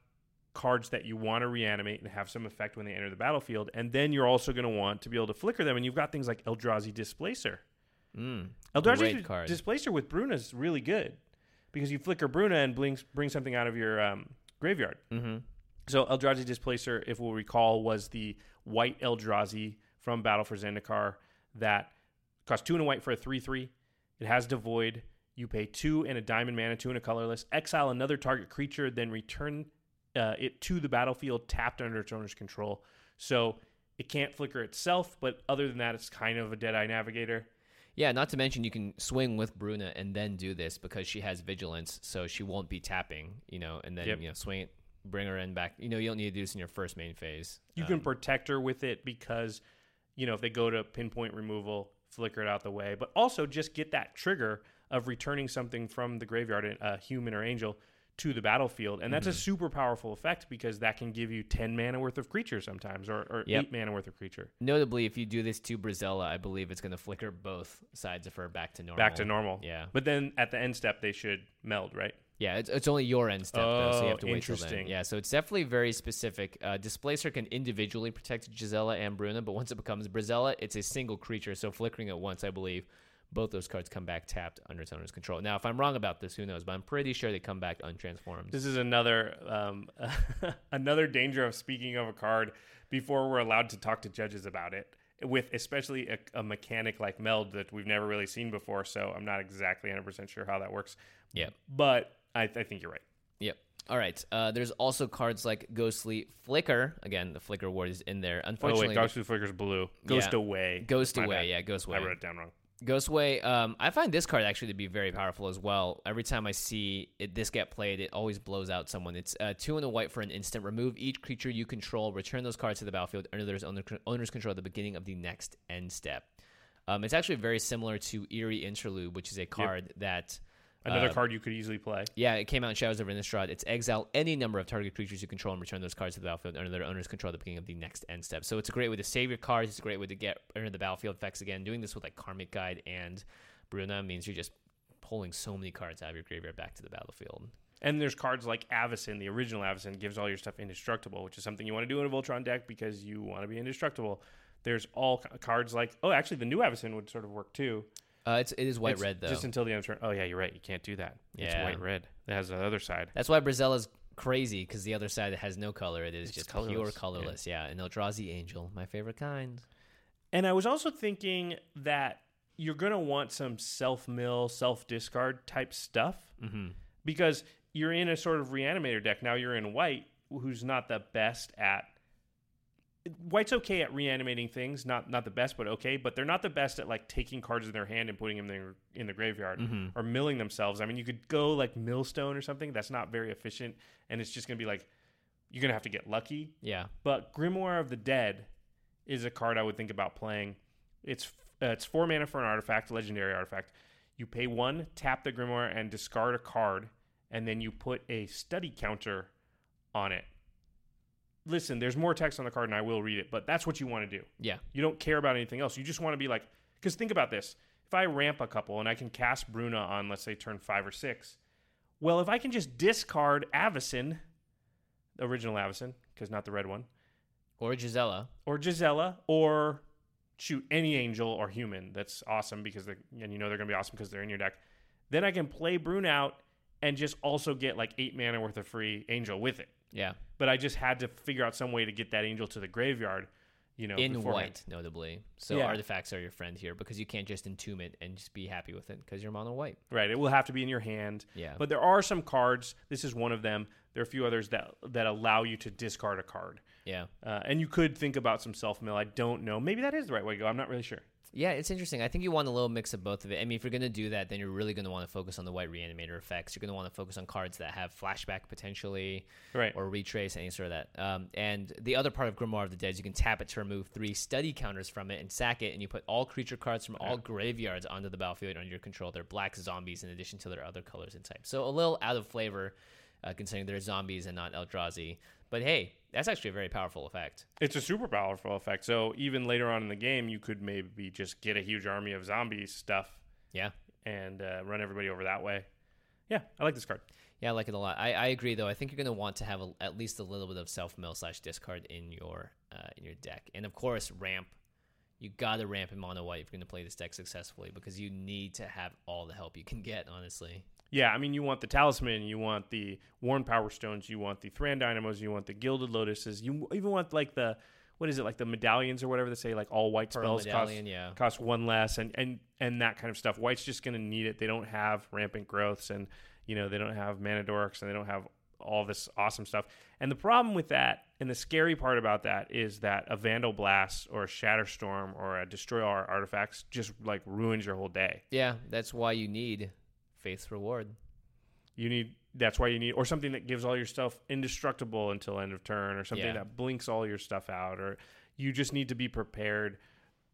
cards that you want to reanimate and have some effect when they enter the battlefield. And then you're also going to want to be able to flicker them. And you've got things like Eldrazi Displacer. Mm. Eldrazi. Displacer with Bruna is really good because you flicker Bruna and bring, bring something out of your um, graveyard. Mm-hmm. So Eldrazi Displacer, if we'll recall, was the white Eldrazi from Battle for Zendikar that costs two and a white for a three-three. It has Devoid. You pay two and a diamond mana, two and a colorless. Exile another target creature, then return uh, it to the battlefield tapped under its owner's control. So it can't flicker itself, but other than that, it's kind of a Deadeye Navigator. Yeah, not to mention you can swing with Bruna and then do this because she has vigilance, so she won't be tapping, you know, and then Yep. you know swing it, bring her in back. You know, you don't need to do this in your first main phase. You Um, can protect her with it because, you know, if they go to pinpoint removal, flicker it out the way, but also just get that trigger of returning something from the graveyard, a human or angel, to the battlefield. And that's a Mm-hmm. super powerful effect because that can give you 10 mana worth of creature sometimes or, or Yep. 8 mana worth of creature. Notably, if you do this to Brisela, I believe it's going to flicker both sides of her back to normal. Back to normal. Yeah. But then at the end step, they should meld, right? Yeah, it's, it's only your end step though, so you have Oh, to wait till then. interesting. Yeah, so it's definitely very specific. Uh, Displacer can individually protect Gisela and Bruna, but once it becomes Brisela, it's a single creature. So flickering it once, I believe, both those cards come back tapped under its owner's control. Now, if I'm wrong about this, who knows? But I'm pretty sure they come back untransformed. This is another um, another danger of speaking of a card before we're allowed to talk to judges about it. With especially a, a mechanic like meld that we've never really seen before, so I'm not exactly 100 percent sure how that works. Yep. But I, I think you're right. Yep. All right. Uh, there's also cards like Ghostly Flicker. Again, the Flicker ward is in there. Oh Unfortunately, wait, Ghostly Flicker's blue. Ghost Yeah. away. Ghost My Away. bad. Yeah, Ghost Away. I wrote it down wrong. Ghostway, um, I find this card actually to be very powerful as well. Every time I see it, this get played, it always blows out someone. It's uh, two and a white for an instant. Remove each creature you control. Return those cards to the battlefield under their owner, owner's control at the beginning of the next end step. Um, it's actually very similar to Eerie Interlude, which is a card that Another uh, card you could easily play. yeah, it came out in Shadows of Innistrad. It's exile any number of target creatures you control and return those cards to the battlefield under their owner's control at the beginning of the next end step. So it's a great way to save your cards. It's a great way to get under the battlefield effects again. Doing this with like Karmic Guide and Bruna means you're just pulling so many cards out of your graveyard back to the battlefield. And there's cards like Avacyn, the original Avacyn, gives all your stuff indestructible, which is something you want to do in a Voltron deck because you want to be indestructible. There's all cards like, oh, actually, the new Avacyn would sort of work too. Uh, it's it is white It's red though. Just until the end of turn. Oh, yeah, you're right. You can't do that. It's Yeah. white red. It has the other side. That's why Brisela's crazy because the other side has no color. It is It's just colorless, pure yeah. colorless. Yeah, and Eldrazi Angel, my favorite kind. And I was also thinking that you're going to want some self mill, self discard type stuff Mm-hmm. because you're in a sort of reanimator deck. Now you're in white, who's not the best at. White's okay at reanimating things, not not the best, but okay. But they're not the best at like taking cards in their hand and putting them in, in the graveyard Mm-hmm. or milling themselves. I mean, you could go like millstone or something. That's not very efficient, and it's just gonna be like you're gonna have to get lucky. Yeah, But Grimoire of the Dead is a card I would think about playing. It's uh, it's four mana for an artifact, legendary artifact. You pay one, tap the Grimoire, and discard a card, and then you put a study counter on it. Listen, there's more text on the card, and I will read it, but that's what you want to do. yeah, You don't care about anything else. You just want to be like, because think about this: if I ramp a couple and I can cast Bruna on, let's say, turn five or six, well, if I can just discard Avacyn, the original Avacyn, because not the red one, or Gisela. or Gisela, or shoot any angel or human. That's awesome because they and you know they're gonna be awesome because they're in your deck. Then I can play Brune out and just also get like eight mana worth of free angel with it. Yeah, But I just had to figure out some way to get that angel to the graveyard. You know, in beforehand. white, notably. So Yeah. artifacts are your friend here because you can't just entomb it and just be happy with it because you're mono white. Right. It will have to be in your hand. Yeah. But there are some cards. This is one of them. There are a few others that that allow you to discard a card. Yeah. Uh, and you could think about some self mill. I don't know. Maybe that is the right way to go. I'm not really sure. Yeah, it's interesting. I think you want a little mix of both of it. I mean, if you're going to do that, then you're really going to want to focus on the white reanimator effects. You're going to want to focus on cards that have flashback potentially Right. or retrace, any sort of that. Um, and the other part of Grimoire of the Dead is you can tap it to remove three study counters from it and sack it, and you put all creature cards from all graveyards onto the battlefield under your control. They're black zombies in addition to their other colors and types. So a little out of flavor, uh, considering they're zombies and not Eldrazi. But hey, that's actually a very powerful effect. It's a super powerful effect. So even later on in the game, you could maybe just get a huge army of zombies stuff Yeah. and uh, run everybody over that way. Yeah, I like this card. Yeah, I like it a lot. I, I agree, though. I think you're going to want to have a, at least a little bit of self mill slash discard in your uh, in your deck, and of course, ramp. You got to ramp in mono white if you're going to play this deck successfully because you need to have all the help you can get. Honestly, Yeah, I mean, you want the talisman, you want the worn power stones, you want the Thran dynamos, you want the gilded lotuses, you even want like the what is it like the medallions or whatever they say like all white Pearl spells cost yeah. cost one less and and and that kind of stuff. White's just going to need it. They don't have rampant growths and you know they don't have mana dorks and they don't have all this awesome stuff. And the problem with that and the scary part about that is that a Vandal Blast or a Shatterstorm or a Destroy All Artifacts just like ruins your whole day. yeah, that's why you need Faith's Reward. You need that's why you need or something that gives all your stuff indestructible until end of turn or something Yeah. that blinks all your stuff out or you just need to be prepared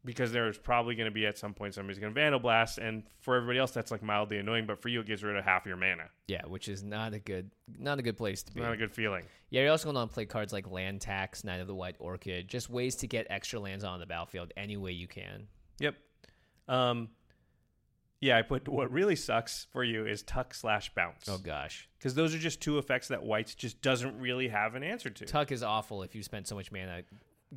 because there's probably going to be at some point somebody's going to vandal blast and for everybody else that's like mildly annoying but for you it gets rid of half your mana. Yeah, which is not a good not a good place to be. Not a good feeling. Yeah, you're also going to play cards like Land Tax, Knight of the White Orchid, just ways to get extra lands on the battlefield any way you can. Yep. Um Yeah, I put what really sucks for you is tuck slash bounce. Oh gosh, Because those are just two effects that whites just doesn't really have an answer to. tuck is awful if you spend so much mana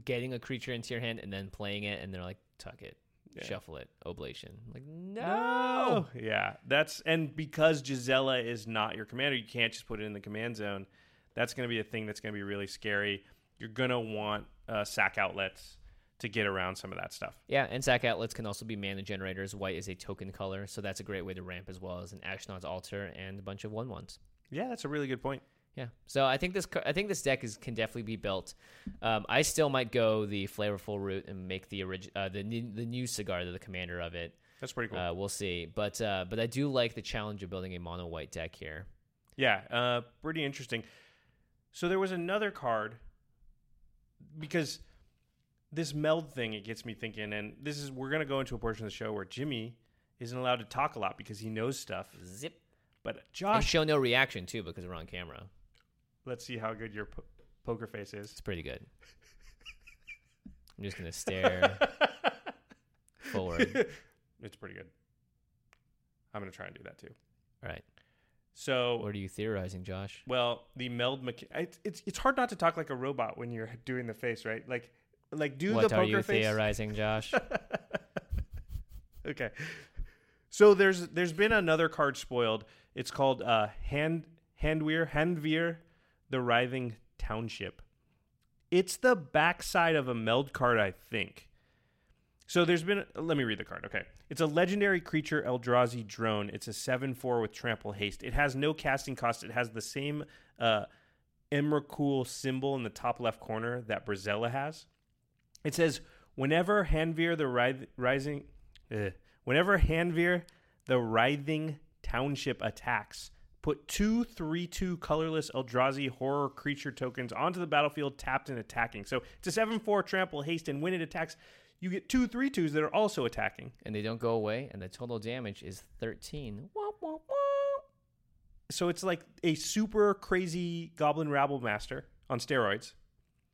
getting a creature into your hand and then playing it, and they're like tuck it, Yeah. shuffle it, oblation. Like no. Yeah, that's and because Gisela is not your commander, you can't just put it in the command zone. That's going to be a thing that's going to be really scary. You're going to want uh, sack outlets to get around some of that stuff. Yeah, and sack outlets can also be mana generators. White is a token color, so that's a great way to ramp as well as an Ashnod's Altar and a bunch of one ones. Yeah, that's a really good point. Yeah, so I think this I think this deck is can definitely be built. Um, I still might go the flavorful route and make the orig- uh, the new, the new cigar the commander of it. That's pretty cool. Uh, we'll see, but uh, but I do like the challenge of building a mono white deck here. Yeah, uh, pretty interesting. So there was another card because this meld thing it gets me thinking, and this is we're gonna go into a portion of the show where Jimmy isn't allowed to talk a lot because he knows stuff. Zip. But And Josh, show no reaction too because we're on camera. let's see how good your po- poker face is. It's pretty good. I'm just gonna stare forward. It's pretty good. I'm gonna try and do that too. All right, So, what are you theorizing, Josh? well, the meld mecha- it's, it's it's hard not to talk like a robot when you're doing the face, right? Like like do what the are you face. theorizing, Josh? okay. So there's there's been another card spoiled. It's called uh Hand Hanweir Handveer, the Writhing Township. It's the backside of a meld card, I think. So there's been let me read the card. Okay. It's a legendary creature Eldrazi drone. It's a 7-4 with trample haste. It has no casting cost. It has the same uh Emrakul symbol in the top left corner that Brisela has. It says whenever Hanweir the writh- rising uh, whenever Hanweir the writhing township attacks, put two three two colorless Eldrazi horror creature tokens onto the battlefield tapped and attacking. So it's a seven four trample haste, and when it attacks, you get two three twos that are also attacking. and they don't go away, and the total damage is 13. Wah, wah, wah. So it's like a super crazy Goblin Rabblemaster on steroids.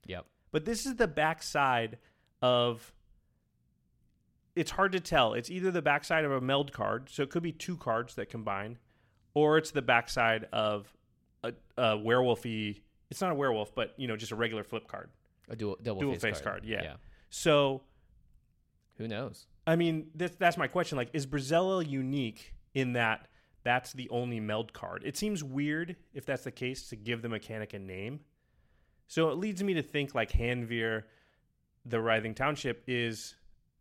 Yep. But this is the backside of. It's hard to tell. It's either the backside of a meld card, so it could be two cards that combine, or it's the backside of a, a werewolfy. It's not a werewolf, but you know, just a regular flip card. A dual, double, Dual face, face card. card, yeah. yeah. So, Who knows? I mean, that's that's my question. Like, is Brisela unique in that that's the only meld card? It seems weird if that's the case to give the mechanic a name. So it leads me to think like Hanweir, the Writhing Township, is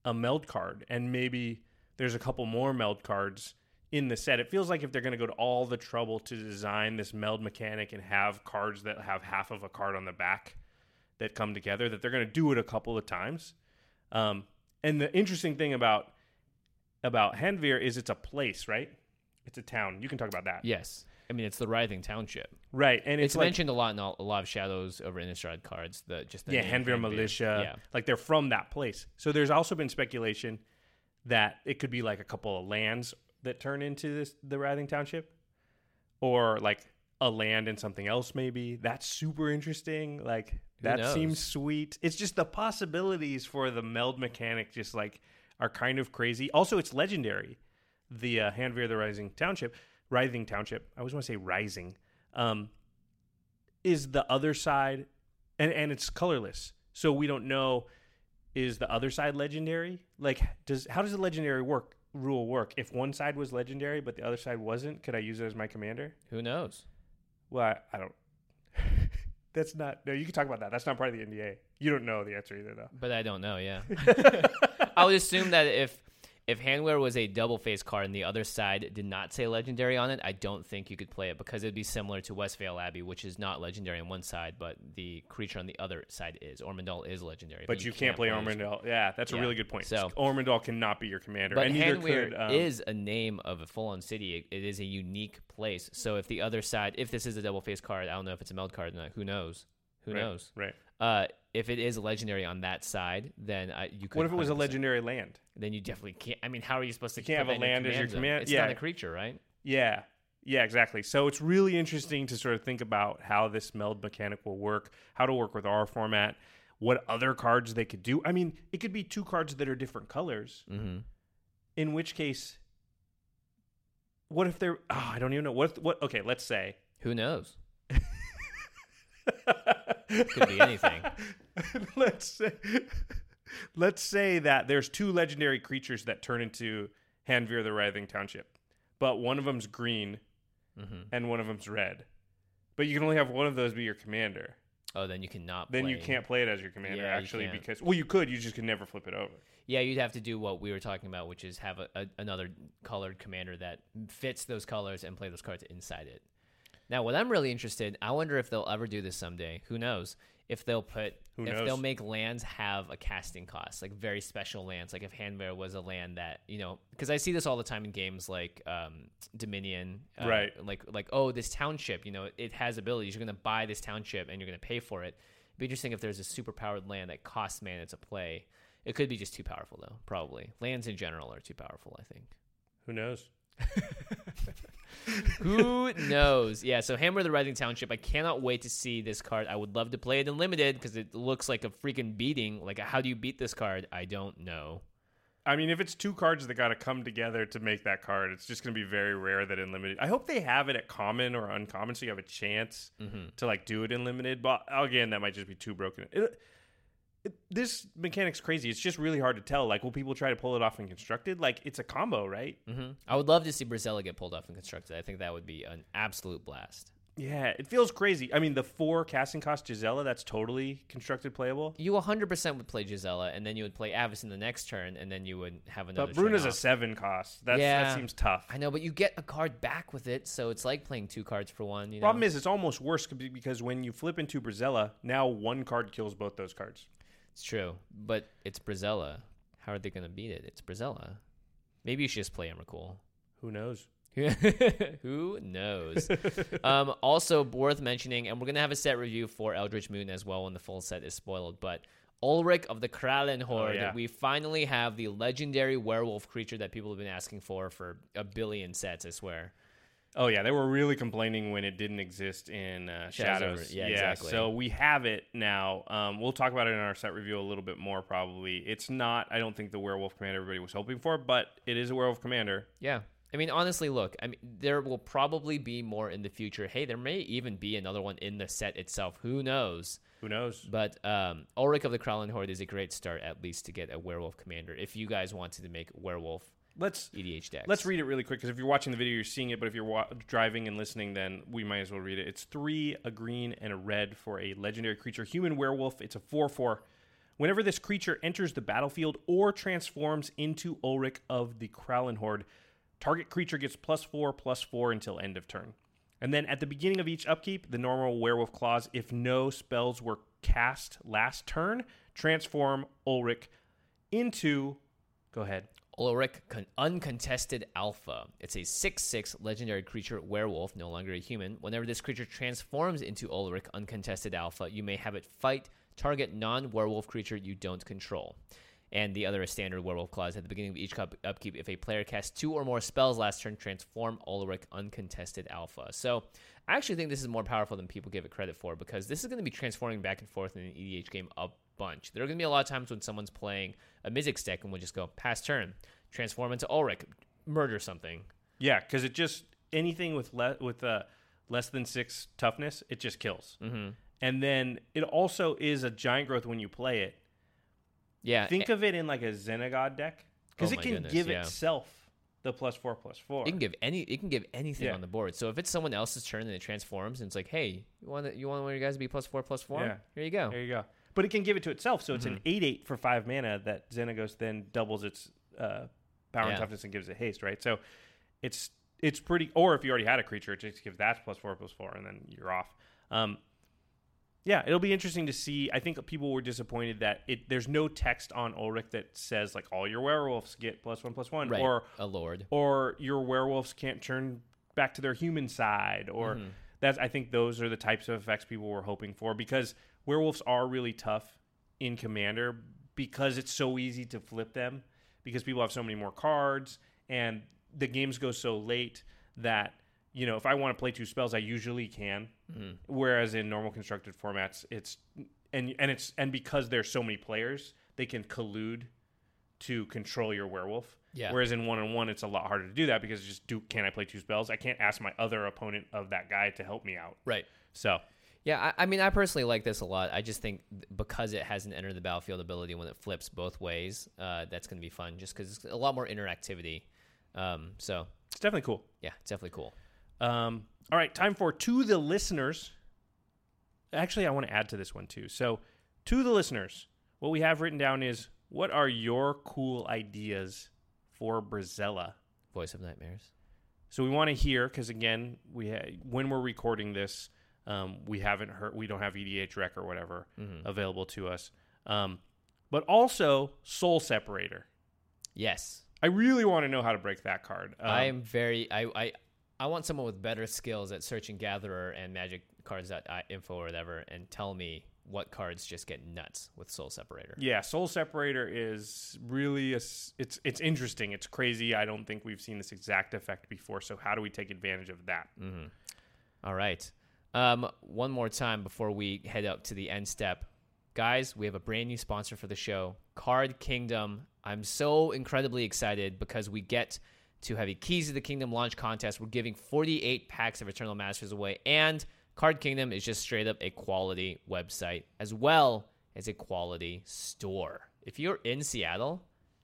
a meld card, and maybe there's a couple more meld cards in the set. It feels like if they're going to go to all the trouble to design this meld mechanic and have cards that have half of a card on the back that come together, that they're going to do it a couple of times. Um, and the interesting thing about about Hanweir is it's a place, right? It's a town. You can talk about that, Yes. I mean, it's the Writhing Township. right? And It's, it's, like mentioned a lot in all, a lot of Shadows over Innistrad cards. The just the yeah, name Hanweir militia. Yeah. Like they're from that place. So there's also been speculation that it could be like a couple of lands that turn into this the Writhing Township, or like a land and something else. Maybe that's super interesting. Like that knows? seems sweet. It's just the possibilities for the meld mechanic just like are kind of crazy. Also, it's legendary. The uh, Hanweir the Rising Township, Writhing Township. I always want to say Rising. Um, is the other side, and and it's colorless, so we don't know is the other side legendary. Like, does how does the legendary work rule work? If one side was legendary but the other side wasn't, could I use it as my commander? Who knows? Well, I, I don't. That's not. No, you can talk about that. That's not part of the NDA. You don't know the answer either, though. But I don't know. Yeah. I would assume that if if Handler was a double face card and the other side did not say legendary on it, I don't think you could play it because it'd be similar to Westvale Abbey, which is not legendary on one side, but the creature on the other side is. Ormendahl is legendary, But you, can't play it. Ormendahl. Yeah, that's a really good point. So- Ormendahl cannot be your commander, But and neither Hanweir could. Um, is a name of a full-on city. It, it is a unique place. So if the other side, if this is a double face card, I don't know if it's a meld card or not. Who knows? Who right, knows? Right. Uh, if it is a legendary on that side, then I, you could. What if it was a 100% legendary land? Then you definitely can't. I mean, how are you supposed to? You can't have a land as your zone? command- It's yeah. not a creature, right? Yeah. Yeah, exactly. So it's really interesting to sort of think about how this meld mechanic will work, how to work with our format, what other cards they could do. I mean, it could be two cards that are different colors, Mm-hmm. in which case what if they're? Oh, I don't even know. What? If, what? Okay, let's say. Who knows? Could be anything. let's say. Let's say that there's two legendary creatures that turn into Hanweir the Writhing Township, but one of them's green hmm and one of them's red. But you can only have one of those be your commander. Oh, then you cannot. Then you can't play it as your commander, Yeah, actually, because well, you could, you just could never flip it over. Yeah, you'd have to do what we were talking about, which is have a, a, another colored commander that fits those colors and play those cards inside it. Now, what I'm really interested, I wonder if they'll ever do this someday. Who knows? If they'll put, Who if knows? they'll make lands have a casting cost, like very special lands, like if Handbear was a land that you know, because I see this all the time in games like um, Dominion, uh, Right. Like, like oh, this township, you know, it has abilities. You're gonna buy this township and you're gonna pay for it. It'd be interesting if there's a super powered land that costs mana to play. It could be just too powerful, though. Probably lands in general are too powerful. I think. Who knows? Who knows? Yeah. So Hammer of the Rising Township. I cannot wait to see this card. I would love to play it in limited because it looks like a freaking beating. Like, how do you beat this card? I don't know. I mean, if it's two cards that got to come together to make that card, it's just going to be very rare that in limited. I hope they have it at common or uncommon, so you have a chance Mm-hmm. to like do it in limited. But again, that might just be too broken. It, it, this mechanic's crazy. It's just really hard to tell. Like, will people try to pull it off and constructed? Like, it's a combo, right? hmm I would love to see Brisela get pulled off and constructed. I think that would be an absolute blast. Yeah, it feels crazy. I mean, the four casting cost Gisela, that's totally constructed playable. You 100% would play Gisela, and then you would play Avis in the next turn, and then you would have another. But Bruna's a seven cost. That's, Yeah. That seems tough. I know, but you get a card back with it, so it's like playing two cards for one. You know? Problem is, it's almost worse because when you flip into Brisela, now one card kills both those cards. It's true, but it's Brisela. How are they going to beat it? It's Brisela. Maybe you should just play Emrakul. Who knows? Who knows? um, also worth mentioning, and we're gonna have a set review for Eldritch Moon as well when the full set is spoiled. But Ulrich of the Krallenhorde, yeah. we finally have the legendary werewolf creature that people have been asking for for a billion sets. I swear. Oh yeah, they were really complaining when it didn't exist in uh, Shadows Shadows. over- yeah, exactly. So we have it now. Um, we'll talk about it in our set review a little bit more. Probably, it's not. I don't think the werewolf commander everybody was hoping for, but it is a werewolf commander. Yeah. I mean, honestly, look. I mean, there will probably be more in the future. Hey, there may even be another one in the set itself. Who knows? Who knows? But um, Ulrich of the Krallenhorde is a great start, at least, to get a werewolf commander. If you guys wanted to make werewolf Let's EDH decks, let's read it really quick because if you're watching the video, you're seeing it. But if you're wa- driving and listening, then we might as well read it. It's three, a green, and a red for a legendary creature, human werewolf. It's a four-four. Whenever this creature enters the battlefield or transforms into Ulrich of the Krallenhorde, target creature gets plus four, plus four until end of turn. And then at the beginning of each upkeep, the normal werewolf clause, if no spells were cast last turn, transform Ulrich into. Go ahead. Ulrich con- Uncontested Alpha. It's a 6 6 legendary creature werewolf, no longer a human. Whenever this creature transforms into Ulrich Uncontested Alpha, you may have it fight target non werewolf creature you don't control. And the other is standard werewolf clause. At the beginning of each upkeep, if a player casts two or more spells last turn, transform Ulrich Uncontested Alpha. So I actually think this is more powerful than people give it credit for because this is going to be transforming back and forth in an EDH game a bunch. There are going to be a lot of times when someone's playing a Mizzix deck and we'll just go pass turn, transform into Ulrich, murder something. Yeah, because it just anything with le- with uh, less than six toughness, it just kills. Mm-hmm. And then it also is a giant growth when you play it. Yeah, Think of it in like a Xenagos deck because Oh it can goodness, give yeah. itself the plus four plus four. it can give any it can give anything Yeah. on the board. So if it's someone else's turn and it transforms and it's like, hey, you want you want one of your guys to be plus four plus four? Yeah. Here you go. There you go. But it can give it to itself, so it's Mm-hmm. an eight eight for five mana that Xenagos then doubles its uh, power and toughness and gives it haste. Right. So it's it's pretty. Or if you already had a creature, it just gives that plus four plus four, and then you're off. Um, yeah, it'll be interesting to see. I think people were disappointed that it there's no text on Ulrich that says like all your werewolves get plus one plus one, Right. or a lord. or your werewolves can't turn back to their human side or Mm-hmm. that's i think those are the types of effects people were hoping for because werewolves are really tough in commander because it's so easy to flip them because people have so many more cards and the games go so late that you know if i want to play two spells i usually can Mm-hmm. whereas in normal constructed formats it's and and it's and because there's so many players they can collude to control your werewolf. Yeah. Whereas in one on one, it's a lot harder to do that because just do can I play two spells? I can't ask my other opponent of that guy to help me out. Right. So Yeah, I, I mean, I personally like this a lot. I just think because it has an enter the battlefield ability when it flips both ways, uh, that's going to be fun. Just because it's a lot more interactivity. Um, so it's definitely cool. yeah, it's definitely cool. Um, all right, time for to the listeners. Actually, I want to add to this one too. So, to the listeners, what we have written down is what are your cool ideas for Brisela? Voice of nightmares. So we want to hear because again, we ha- when we're recording this, um, we haven't heard, we don't have EDHREC or whatever available to us. Um, but also Soul Separator. Yes, I really want to know how to break that card. Um, I am very. I, I I want someone with better skills at Search and gatherer and magic cards info or whatever, and tell me what cards just get nuts with soul separator. Yeah, Soul Separator is really a, it's it's interesting. It's crazy. I don't think we've seen this exact effect before. So how do we take advantage of that? All right. Um, one more time before we head up to the end step. Guys, we have a brand new sponsor for the show, Card Kingdom. I'm so incredibly excited because we get to have a Keys to the Kingdom launch contest. We're giving 48 packs of Eternal Masters away, and Card Kingdom is just straight up a quality website as well as a quality store. If you're in Seattle,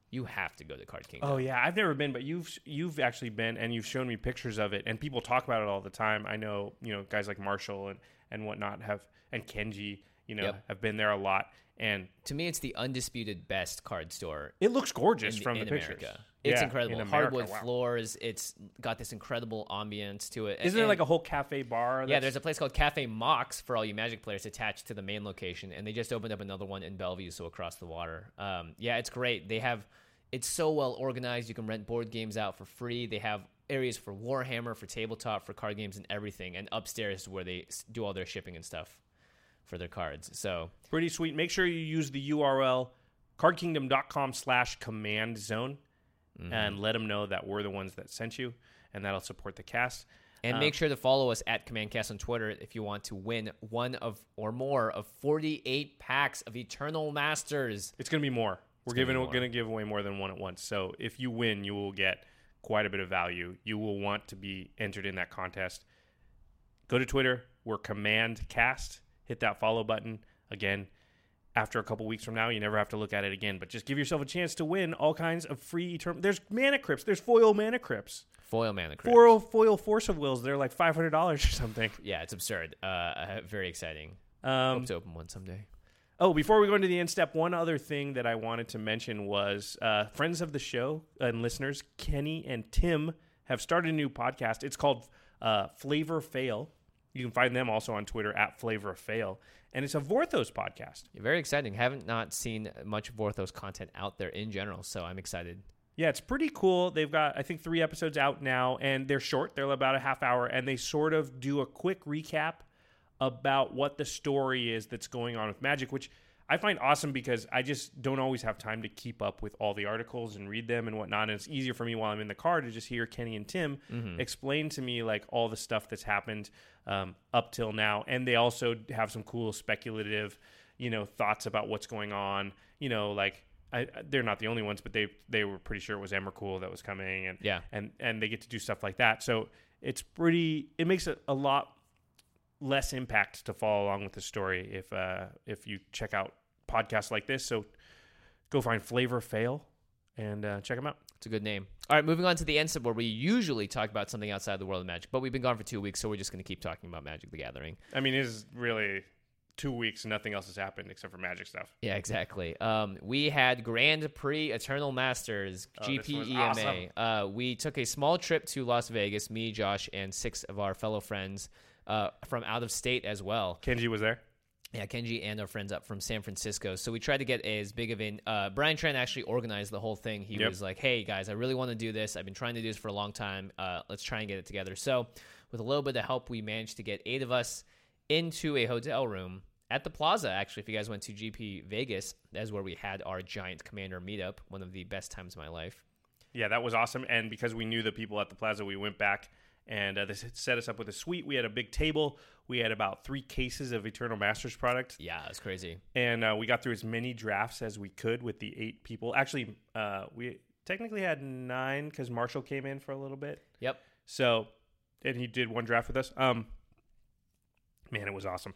you have to go to Card Kingdom. Oh yeah, I've never been, but you've you've actually been, and you've shown me pictures of it, and people talk about it all the time. I know you know guys like Marshall and and whatnot have, and Kenji, you know, Yep. have been there a lot, and To me, it's the undisputed best card store it looks gorgeous in, from in the pictures. It's Yeah, incredible. in America, Hardwood wow. floors. It's got this incredible ambience to it. Isn't there like a whole cafe bar? yeah? There's a place called Cafe Mox for all you Magic players attached to the main location, and they just opened up another one in Bellevue, so across the water. Um, yeah, it's great. They have it's so well organized. You can rent board games out for free. They have areas for Warhammer, for tabletop, for card games, and everything. And upstairs is where they do all their shipping and stuff for their cards. So pretty sweet. Make sure you use the URL cardkingdom.com slash command zone Mm-hmm. and let them know that we're the ones that sent you, and that'll support the cast. And make sure to follow us at CommandCast on Twitter if you want to win one of or more of 48 packs of Eternal Masters. It's going to be more. We're gonna giving we're going to give away more than one at once. So if you win, you will get quite a bit of value. You will want to be entered in that contest. Go to Twitter. We're Command Cast. Hit that follow button. Again, after a couple weeks from now, you never have to look at it again. But just give yourself a chance to win all kinds of free eternal. There's mana crypts. There's foil mana crypts. Foil mana crypt. Foil foil force of wills. They're like five hundred dollars or something. Yeah, it's absurd. Uh, very exciting. Um, Hope to open one someday. Oh, before we go into the end step, one other thing that I wanted to mention was uh, friends of the show and listeners, Kenny and Tim, have started a new podcast. It's called uh, Flavor Fail. You can find them also on Twitter at Flavor Fail, and it's a Vorthos podcast. Very exciting. Haven't not seen much Vorthos content out there in general, so I'm excited. Yeah, it's pretty cool. They've got I think three episodes out now, and they're short. They're about a half hour, and they sort of do a quick recap about what the story is that's going on with Magic, which I find awesome because I just don't always have time to keep up with all the articles and read them and whatnot. And it's easier for me while I'm in the car to just hear Kenny and Tim explain to me like all the stuff that's happened um, up till now. And they also have some cool speculative, you know, thoughts about what's going on. You know, like I, they're not the only ones, but they they were pretty sure it was Emrakul that was coming, and Yeah. and and they get to do stuff like that. So it's pretty. It makes it a lot less impact to follow along with the story if uh, if you check out podcasts like this. So go find Flavor Fail and uh, check them out. It's a good name. All right, moving on to the end step where we usually talk about something outside of the world of Magic, but we've been gone for two weeks, so we're just going to keep talking about Magic the Gathering. I mean, it is really two weeks. and Nothing else has happened except for Magic stuff. Yeah, exactly. Um, we had Grand Prix Eternal Masters Oh, GPEMA. Uh, we took a small trip to Las Vegas, me, Josh, and six of our fellow friends uh, from out of state as well. Kenji was there. Yeah, Kenji and our friends up from San Francisco. So we tried to get as big of an. Uh, Brian Trent actually organized the whole thing. He Yep. was like, "Hey guys, I really want to do this. I've been trying to do this for a long time. Uh, let's try and get it together." So, with a little bit of help, we managed to get eight of us into a hotel room at the Plaza. Actually, if you guys went to GP Vegas, that's where we had our giant commander meetup. One of the best times of my life. Yeah, that was awesome. And because we knew the people at the plaza, we went back and uh, they set us up with a suite. We had a big table. We had about three cases of Eternal Masters product, Yeah, it's crazy. and uh, we got through as many drafts as we could with the eight people. Actually, uh, we technically had nine because Marshall came in for a little bit. Yep. So, and he did one draft with us. Um, man, it was awesome.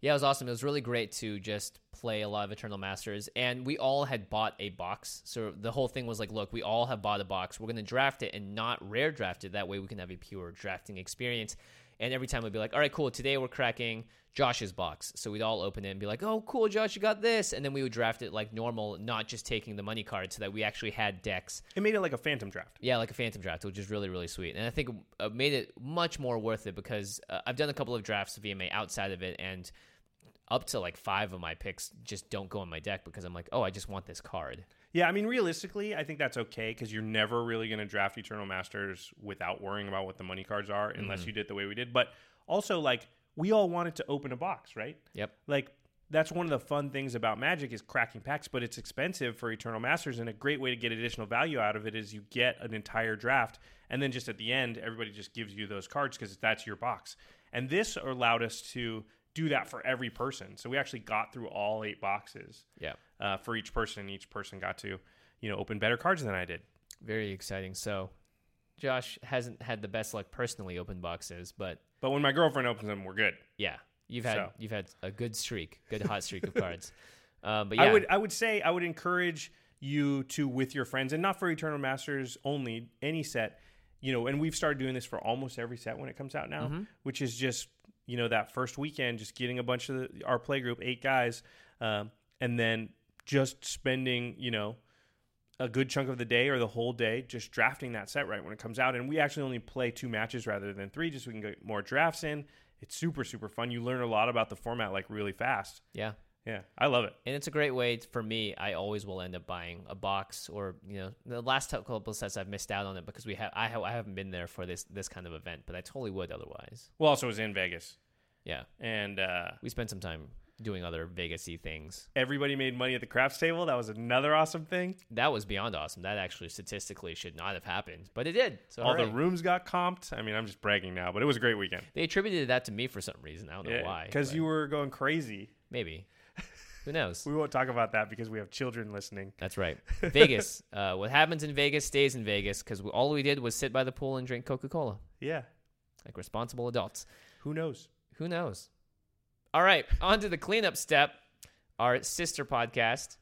Yeah, it was awesome. It was really great to just play a lot of Eternal Masters, and we all had bought a box. So the whole thing was like, look, we all have bought a box. We're going to draft it and not rare draft it. That way, we can have a pure drafting experience. And every time we'd be like, all right, cool. Today we're cracking Josh's box. So we'd all open it and be like, oh, cool, Josh, you got this. And then we would draft it like normal, not just taking the money card, so that we actually had decks It made it like a phantom draft. yeah, like a phantom draft, which is really really sweet, and I think uh, made it much more worth it because uh, I've done a couple of drafts of EMA outside of it, and up to like five of my picks just don't go in my deck because I'm like, oh, I just want this card. Yeah, I mean, realistically, I think that's okay because you're never really going to draft Eternal Masters without worrying about what the money cards are, unless mm-hmm. you did the way we did. But also, like, we all wanted to open a box, right? Yep. Like, that's one of the fun things about Magic is cracking packs, but it's expensive for Eternal Masters, and a great way to get additional value out of it is you get an entire draft, and then just at the end, everybody just gives you those cards because that's your box. And this allowed us to do that for every person. So we actually got through all eight boxes Yeah. Uh, for each person. and Each person got to, you know, open better cards than I did. Very exciting. So, Josh hasn't had the best luck personally open boxes, but But when my girlfriend opens them, we're good. yeah, you've had So. you've had a good streak, good hot streak of cards. Um, but yeah, I would I would say I would encourage you to with your friends and not for Eternal Masters only, any set, you know, and we've started doing this for almost every set when it comes out now, which is just, you know, that first weekend, just getting a bunch of the, our play group, eight guys, um, and then just spending, you know, a good chunk of the day or the whole day just drafting that set right when it comes out. And we actually only play two matches rather than three, just so we can get more drafts in. It's super, super fun. You learn a lot about the format like really fast. yeah. Yeah, I love it. And it's a great way for me. I always will end up buying a box, or you know, the last couple of sets I've missed out on it because we have I, ha- I haven't been there for this this kind of event, but I totally would otherwise. Well, also it was in Vegas, Yeah, and uh, we spent some time doing other Vegasy things. everybody made money at the craps table. That was another awesome thing. That was beyond awesome. That actually statistically should not have happened, but it did. So All the rooms got comped. I mean, I'm just bragging now, but it was a great weekend. they attributed that to me for some reason. I don't know why. because you were going crazy. maybe. Who knows? We won't talk about that because we have children listening. That's right. Vegas. Uh, what happens in Vegas stays in Vegas because all we did was sit by the pool and drink Coca Cola Yeah, like responsible adults. who knows? Who knows? All right, on to the cleanup step. Our sister podcast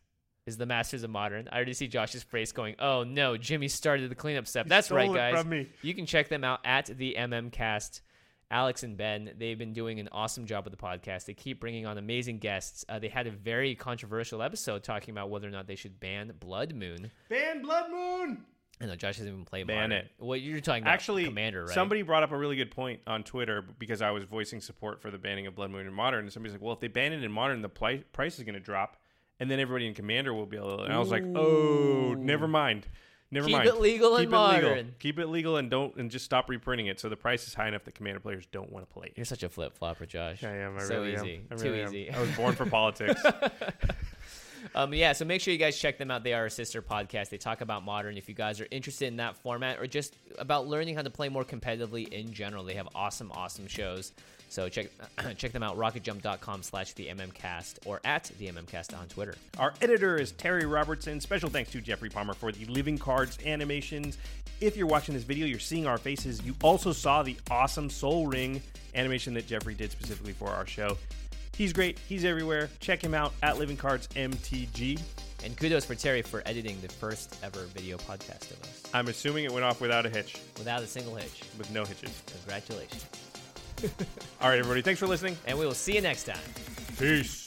is the Masters of Modern. I already see Josh's face going, "Oh no, Jimmy started the cleanup step." That's stole right, guys. You can check them out at the MM Cast. Alex and Ben, they've been doing an awesome job with the podcast. They keep bringing on amazing guests. Uh, they had a very controversial episode talking about whether or not they should ban Blood Moon. Ban Blood Moon. I know Josh hasn't even played Ban Modern. it. Well, you're talking about Actually, Commander, right? somebody brought up a really good point on Twitter because I was voicing support for the banning of Blood Moon in Modern. And somebody's like, well, if they ban it in Modern, the pli- price is going to drop. And then everybody in Commander will be able to. And I was like, oh, never mind. Never Keep mind. it legal in Keep it legal. Modern. Keep it legal and don't and just stop reprinting it so the price is high enough that Commander players don't want to play it. You're such a flip flopper, Josh. I am. I so really easy. am. I Too really am. easy. I was born for politics. Um, yeah, so make sure you guys check them out. They are a sister podcast. They talk about modern. If you guys are interested in that format or just about learning how to play more competitively in general, they have awesome, awesome shows. So check check them out, rocketjump.com slash the MMcast or at the MMcast on Twitter. Our editor is Terry Robertson. Special thanks to Jeffrey Palmer for the Living Cards animations. If you're watching this video, you're seeing our faces. You also saw the awesome Sol Ring animation that Jeffrey did specifically for our show. He's great. He's everywhere. Check him out at Living Cards MTG. And kudos for Terry for editing the first ever video podcast of us I'm assuming it went off without a hitch, without a single hitch. with no hitches. Congratulations. All right, everybody. Thanks for listening. And we will see you next time. Peace.